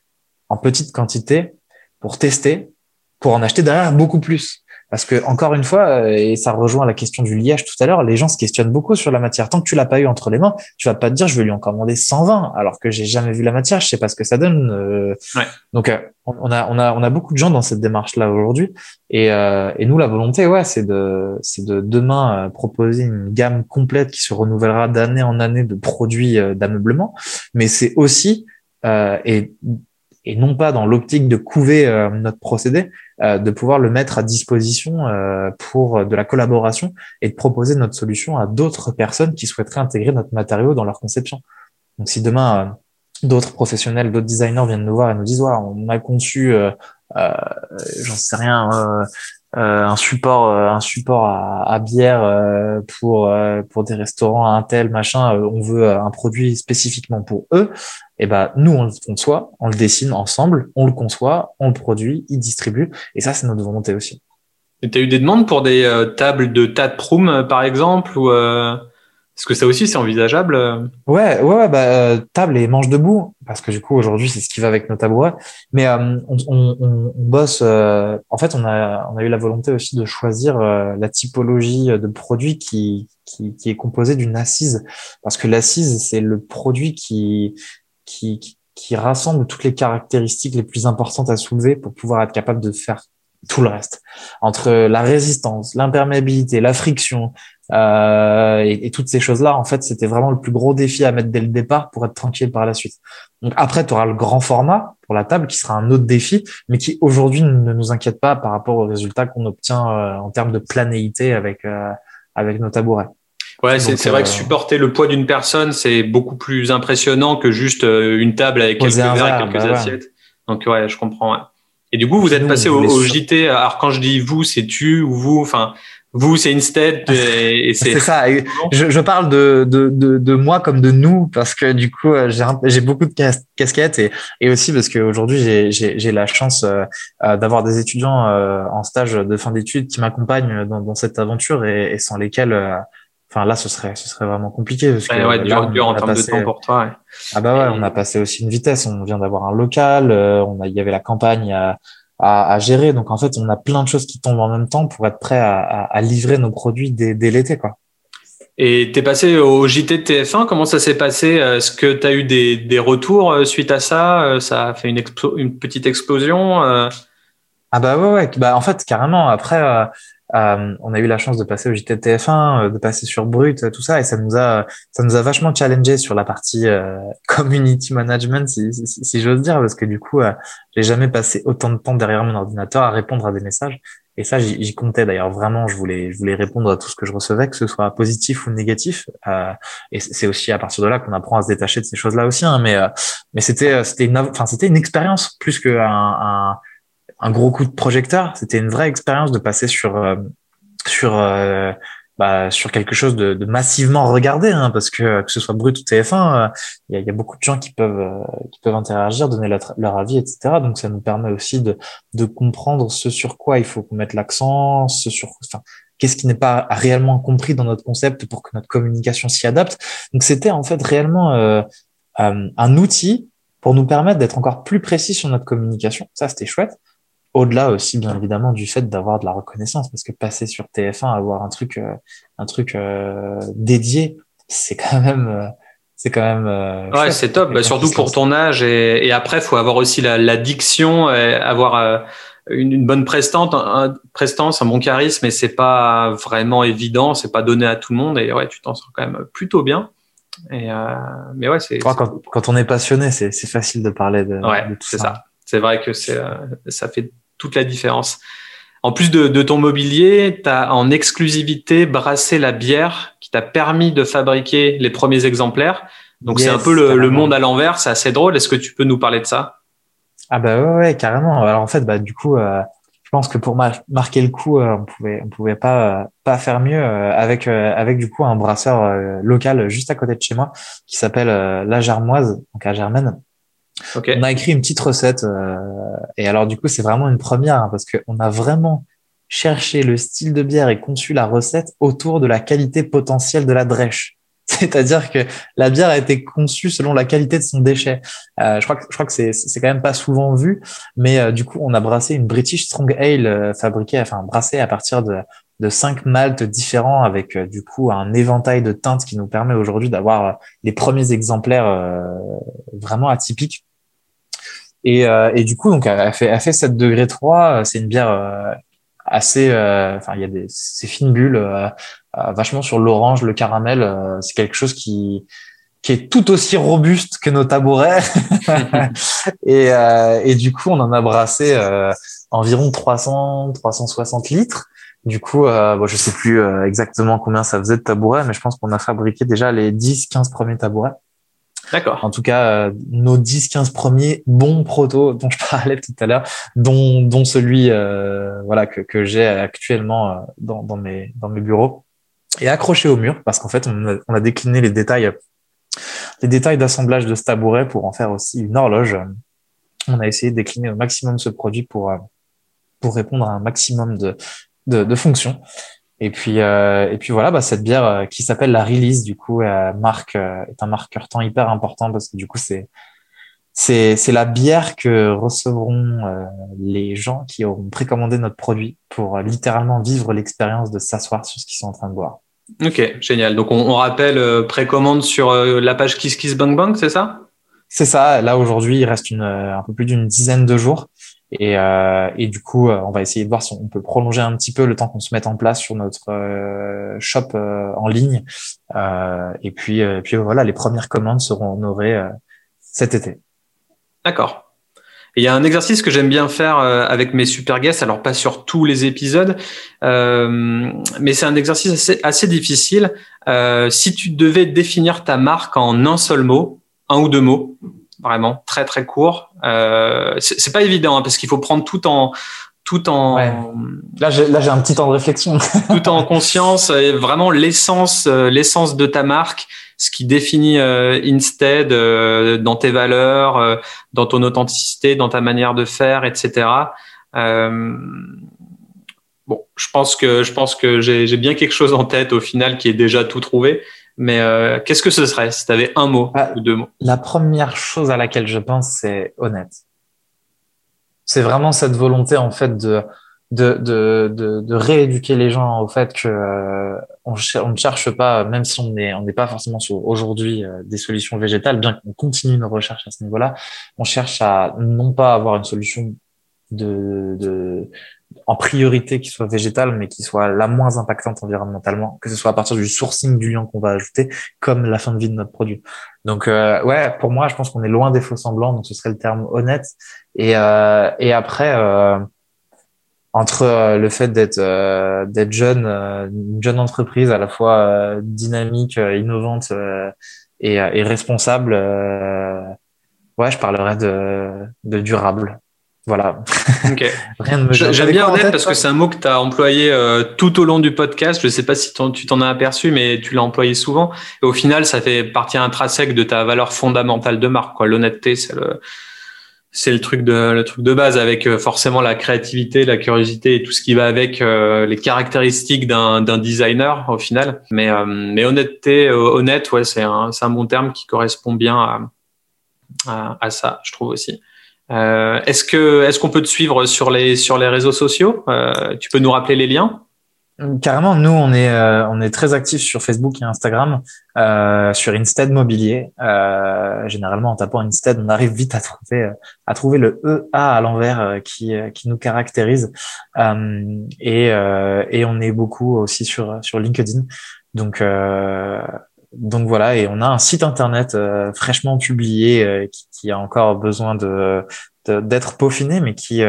[SPEAKER 1] en petite quantité pour tester, pour en acheter derrière beaucoup plus. Parce que encore une fois, euh, et ça rejoint la question du liège tout à l'heure, les gens se questionnent beaucoup sur la matière. Tant que tu l'as pas eu entre les mains, tu vas pas te dire je vais lui en commander 120 alors que j'ai jamais vu la matière, je sais pas ce que ça donne. Euh.
[SPEAKER 2] Ouais.
[SPEAKER 1] Donc euh, on a on a on a beaucoup de gens dans cette démarche là aujourd'hui et et nous la volonté ouais c'est de c'est de demain proposer une gamme complète qui se renouvellera d'année en année de produits d'ameublement, mais c'est aussi et et non pas dans l'optique de couver notre procédé, euh, de pouvoir le mettre à disposition euh, pour de la collaboration et de proposer notre solution à d'autres personnes qui souhaiteraient intégrer notre matériau dans leur conception. Donc si demain euh, d'autres professionnels, d'autres designers viennent nous voir et nous disent on a conçu, euh, j'en sais rien, euh, un support un support à, à bière pour pour des restaurants un tel machin on veut un produit spécifiquement pour eux et eh ben nous on le conçoit, on le dessine ensemble, on le conçoit, on le produit, il distribue, et ça c'est notre volonté aussi.
[SPEAKER 2] Et as eu des demandes pour des euh, tables de euh, par exemple ou euh... Est-ce que ça aussi c'est envisageable
[SPEAKER 1] Ouais, ouais, ouais bah, euh, table et manche debout, parce que du coup aujourd'hui c'est ce qui va avec nos tabourets. Mais on, on, on, bosse. en fait, on a, on a eu la volonté aussi de choisir la typologie de produit qui, qui, qui est composée d'une assise, parce que l'assise c'est le produit qui qui, qui, rassemble toutes les caractéristiques les plus importantes à soulever pour pouvoir être capable de faire tout le reste. Entre la résistance, l'imperméabilité, la friction euh, et, toutes ces choses-là, en fait, c'était vraiment le plus gros défi à mettre dès le départ pour être tranquille par la suite. Donc après, tu auras le grand format pour la table qui sera un autre défi, mais qui aujourd'hui ne nous inquiète pas par rapport aux résultats qu'on obtient euh, en termes de planéité avec euh, avec nos tabourets.
[SPEAKER 2] Ouais, c'est vrai que euh, supporter le poids d'une personne, c'est beaucoup plus impressionnant que juste euh, une table avec quelques verres et quelques bah assiettes. Donc ouais, je comprends. Et du coup, vous êtes passé au, JT. Alors quand je dis vous, c'est tu ou vous? Enfin, vous, c'est Instead. Et,
[SPEAKER 1] c'est ça. Je, je, parle de, de, de, de, moi comme de nous parce que du coup, euh, j'ai beaucoup de casquettes et, et aussi parce qu'aujourd'hui, j'ai la chance d'avoir des étudiants en stage de fin d'études qui m'accompagnent dans, dans, cette aventure et, et sans lesquels Enfin là, ce serait, ce serait vraiment compliqué parce
[SPEAKER 2] que ouais, dur, dur en termes de temps pour toi. Ouais.
[SPEAKER 1] Ah bah ouais, on a passé aussi une vitesse. On vient d'avoir un local, euh, on a, il y avait la campagne à, à, à, gérer. Donc en fait, on a plein de choses qui tombent en même temps pour être prêt à, à, livrer nos produits dès, dès l'été, quoi.
[SPEAKER 2] Et t'es passé au JT de TF1. Comment ça s'est passé? Est-ce que tu as eu des, des retours euh, suite à ça? Euh, Ça a fait une, une petite explosion
[SPEAKER 1] Ah bah ouais, ouais. Bah en fait, carrément. Après. Euh, on a eu la chance de passer au JT tf 1 euh, de passer sur Brut, tout ça, et ça nous a, ça nous a vachement challengé sur la partie euh, community management, si, si, j'ose dire, parce que du coup, j'ai jamais passé autant de temps derrière mon ordinateur à répondre à des messages. Et ça, j'y comptais d'ailleurs vraiment. Je voulais, je voulais répondre à tout ce que je recevais, que ce soit positif ou négatif. et c'est aussi à partir de là qu'on apprend à se détacher de ces choses-là aussi. Hein, mais, mais c'était, c'était une, enfin, c'était une expérience plus qu'un un, un gros coup de projecteur. C'était une vraie expérience de passer sur euh, sur euh, bah, sur quelque chose de, de massivement regardé, hein, parce que que ce soit Brut ou TF1, il y, a, y, a, beaucoup de gens qui peuvent qui peuvent interagir, donner leur, leur, avis, etc. Donc ça nous permet aussi de de comprendre ce sur quoi il faut qu'on mette l'accent, ce sur enfin qu'est-ce qui n'est pas réellement compris dans notre concept pour que notre communication s'y adapte. Donc c'était en fait réellement un outil pour nous permettre d'être encore plus précis sur notre communication. Ça, c'était chouette. Au-delà aussi, bien évidemment, du fait d'avoir de la reconnaissance, parce que passer sur TF1, avoir un truc, un truc dédié, c'est quand même c'est quand même. Euh,
[SPEAKER 2] ouais, c'est top. Bah, surtout pour ton âge et, et après, faut avoir aussi la, la diction, et avoir euh, une, une, bonne prestance, un, prestance, un bon charisme, et c'est pas vraiment évident, c'est pas donné à tout le monde. Et ouais, tu t'en sors quand même plutôt bien. Et euh, mais ouais, c'est.
[SPEAKER 1] Quand, quand, on est passionné, c'est facile de parler de,
[SPEAKER 2] ouais,
[SPEAKER 1] de
[SPEAKER 2] tout ça. ça. C'est vrai que c'est euh, ça fait toute la différence. En plus de, de ton mobilier, tu as en exclusivité brassé la bière qui t'a permis de fabriquer les premiers exemplaires. Donc c'est un peu le, monde à l'envers, c'est assez drôle. Est-ce que tu peux nous parler de ça?
[SPEAKER 1] Ah bah ouais, carrément. Alors en fait, bah du coup, euh, je pense que pour marquer le coup, euh, on pouvait on pouvait pas pas faire mieux euh, avec avec du coup un brasseur local juste à côté de chez moi qui s'appelle La Germoise, donc à Germaine. On a écrit une petite recette et alors du coup c'est vraiment une première hein, parce qu'on a vraiment chercher le style de bière et conçu la recette autour de la qualité potentielle de la drèche. C'est-à-dire que la bière a été conçue selon la qualité de son déchet. Euh, je crois que je crois que c'est c'est quand même pas souvent vu, mais euh, du coup on a brassé une British Strong Ale euh, fabriquée, enfin brassée à partir de de cinq maltes différents avec euh, du coup un éventail de teintes qui nous permet aujourd'hui d'avoir les premiers exemplaires vraiment atypiques. Et, et du coup donc elle fait elle fait 7 degrés 3, c'est une bière assez, euh, enfin il y a des ces fines bulles euh, euh, vachement sur l'orange, le caramel, c'est quelque chose qui qui est tout aussi robuste que nos tabourets. et, et du coup, on en a brassé environ 300, 360 litres. Du coup, euh, bon, je sais plus exactement combien ça faisait de tabourets, mais je pense qu'on a fabriqué déjà les 10, 15 premiers tabourets.
[SPEAKER 2] D'accord.
[SPEAKER 1] En tout cas, euh, nos 10-15 premiers bons protos dont je parlais tout à l'heure, dont, dont celui euh, voilà que, que j'ai actuellement euh, dans, dans, mes, dans mes bureaux, et accroché au mur parce qu'en fait, on a, on a, décliné les détails, les détails d'assemblage de ce tabouret pour en faire aussi une horloge. On a essayé de décliner au maximum ce produit pour, pour répondre à un maximum de, de, de fonctions. Et puis, euh, et puis voilà, bah, cette bière euh, qui s'appelle la Release, du coup, euh, marque, euh, est un marqueur temps hyper important parce que du coup, c'est c'est c'est la bière que recevront les gens qui auront précommandé notre produit pour littéralement vivre l'expérience de s'asseoir sur ce qu'ils sont en train de boire.
[SPEAKER 2] Ok, génial. Donc on, on rappelle précommande sur la page Kiss Kiss Bang Bang, c'est ça?
[SPEAKER 1] C'est ça. Là aujourd'hui, il reste une, un peu plus d'une dizaine de jours. Et, euh, et du coup, euh, on va essayer de voir si on peut prolonger un petit peu le temps qu'on se mette en place sur notre euh, shop euh, en ligne. et puis, puis voilà, les premières commandes seront honorées cet été.
[SPEAKER 2] D'accord. Il y a un exercice que j'aime bien faire avec mes super guests, alors pas sur tous les épisodes, mais c'est un exercice assez, assez difficile. si tu devais définir ta marque en un seul mot, un ou deux mots, vraiment très très court. Euh, c'est pas évident hein, parce qu'il faut prendre tout en tout en
[SPEAKER 1] là j'ai là j'ai un petit temps de réflexion.
[SPEAKER 2] Tout en conscience et vraiment l'essence euh, l'essence de ta marque ce qui définit euh, Instead euh, dans tes valeurs euh, dans ton authenticité dans ta manière de faire etc bon je pense que je pense que j'ai bien quelque chose en tête au final qui est déjà tout trouvé mais euh, qu'est-ce que ce serait si tu avais un mot ah, ou deux mots?
[SPEAKER 1] La première chose à laquelle je pense, c'est honnête. C'est vraiment cette volonté en fait de de, de, de, de rééduquer les gens au fait que euh, on, on, ne cherche pas, même si on n'est on n'est pas forcément sur aujourd'hui euh, des solutions végétales, bien qu'on continue nos recherches à ce niveau-là, on cherche à non pas avoir une solution de, de en priorité qui soit végétale, mais qui soit la moins impactante environnementalement, que ce soit à partir du sourcing du liant qu'on va ajouter, comme la fin de vie de notre produit. Donc euh, ouais, pour moi, je pense qu'on est loin des faux semblants, donc ce serait le terme honnête. Et, euh, et après, euh, entre euh, le fait d'être euh, d'être jeune, une jeune entreprise à la fois dynamique, innovante et, et responsable, ouais, je parlerais de, de durable. Voilà.
[SPEAKER 2] J'aime bien honnête parce que c'est un mot que tu as employé euh, tout au long du podcast. Je ne sais pas si tu t'en as aperçu, mais tu l'as employé souvent. Et au final, ça fait partie intrinsèque de ta valeur fondamentale de marque. L'honnêteté, c'est le c'est le truc de le truc de base avec euh, forcément la créativité, la curiosité et tout ce qui va avec euh, les caractéristiques d'un d'un designer au final. Mais mais honnêteté, honnête, ouais, c'est un c'est un bon terme qui correspond bien à à, ça, je trouve aussi. Euh, est-ce que est-ce qu'on peut te suivre sur les sur les réseaux sociaux? Euh, Tu peux nous rappeler les liens?
[SPEAKER 1] Carrément, nous on est euh, on est très actifs sur Facebook et Instagram, euh, sur Instead Mobilier. Euh, généralement, en tapant Instead, on arrive vite à trouver euh, à trouver le EA à l'envers euh, qui qui nous caractérise. et et on est beaucoup aussi sur sur LinkedIn. Donc donc voilà, et on a un site internet fraîchement publié qui, qui, a encore besoin de d'être peaufiné, mais qui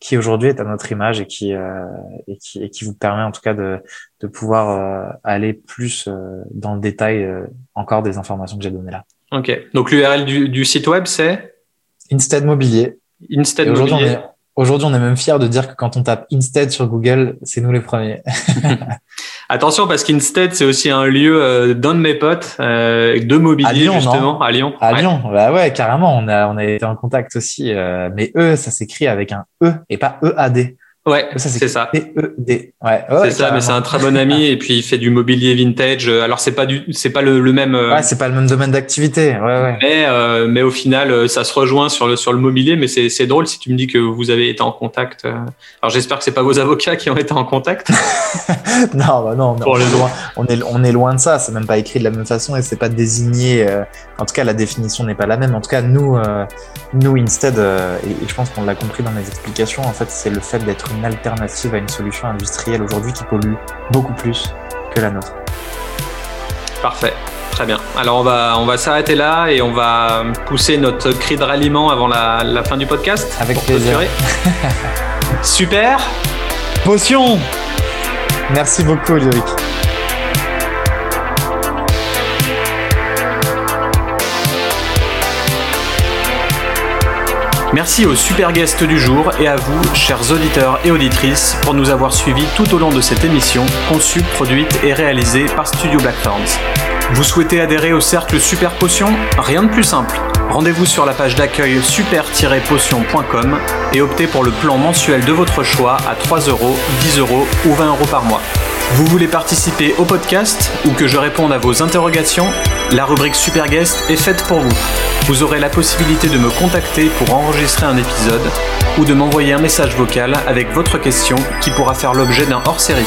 [SPEAKER 1] qui aujourd'hui est à notre image et qui, euh, et qui, et qui vous permet en tout cas de, de pouvoir euh, aller plus euh, dans le détail encore des informations que j'ai données là.
[SPEAKER 2] Ok, donc l'URL du, du, site web c'est
[SPEAKER 1] Instead Mobilier.
[SPEAKER 2] Instead Mobilier.
[SPEAKER 1] Aujourd'hui, on est même fier de dire que quand on tape Instead sur Google, c'est nous les premiers.
[SPEAKER 2] Attention parce qu'Instead, c'est aussi un lieu euh, d'un de mes potes euh, de mobilier justement à Lyon.
[SPEAKER 1] À Lyon, bah ouais, carrément. On a on a été en contact aussi, euh, mais eux, ça s'écrit avec un E et pas E D.
[SPEAKER 2] Ouais, c'est ça.
[SPEAKER 1] P-E-D.
[SPEAKER 2] Ouais, c'est ça, mais c'est un très bon ami et puis il fait du mobilier vintage. Alors c'est pas du, c'est pas le, le même.
[SPEAKER 1] Euh, ouais, c'est pas le même domaine d'activité. Ouais, ouais.
[SPEAKER 2] Mais euh, mais au final, euh, ça se rejoint sur le sur le mobilier. Mais c'est c'est drôle si tu me dis que vous avez été en contact. Alors j'espère que c'est pas vos avocats qui ont été en contact.
[SPEAKER 1] non, bah non, on est loin. On est on est loin de ça. C'est même pas écrit de la même façon et c'est pas désigné. en tout cas, la définition n'est pas la même. En tout cas, nous nous instead et, et je pense qu'on l'a compris dans mes explications. En fait, c'est le fait d'être une alternative à une solution industrielle aujourd'hui qui pollue beaucoup plus que la nôtre.
[SPEAKER 2] Parfait. Très bien. Alors on va, on va s'arrêter là et on va pousser notre cri de ralliement avant la, la fin du podcast.
[SPEAKER 1] Avec plaisir.
[SPEAKER 2] Super.
[SPEAKER 1] Potion. Merci beaucoup, Ludovic.
[SPEAKER 2] Merci aux super guests du jour et à vous, chers auditeurs et auditrices, pour nous avoir suivis tout au long de cette émission, conçue, produite et réalisée par Studio Blackthorns. Vous souhaitez adhérer au cercle Super Potion Rien de plus simple. Rendez-vous sur la page d'accueil super-potion.com et optez pour le plan mensuel de votre choix à 3 euros, 10 euros ou 20 euros par mois. Vous voulez participer au podcast ou que je réponde à vos interrogations? La rubrique Super Guest est faite pour vous. Vous aurez la possibilité de me contacter pour enregistrer un épisode ou de m'envoyer un message vocal avec votre question qui pourra faire l'objet d'un hors-série.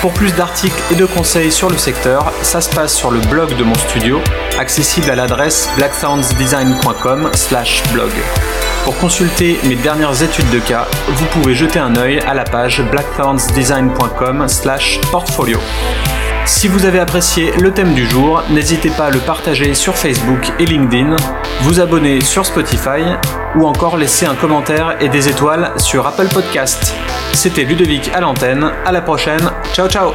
[SPEAKER 2] Pour plus d'articles et de conseils sur le secteur, ça se passe sur le blog de mon studio, accessible à l'adresse blacksoundsdesign.com/blog. Pour consulter mes dernières études de cas, vous pouvez jeter un œil à la page blackthornsdesign.com/portfolio. Si vous avez apprécié le thème du jour, n'hésitez pas à le partager sur Facebook et LinkedIn, vous abonner sur Spotify ou encore laisser un commentaire et des étoiles sur Apple Podcast. C'était Ludovic à l'antenne, à la prochaine, ciao ciao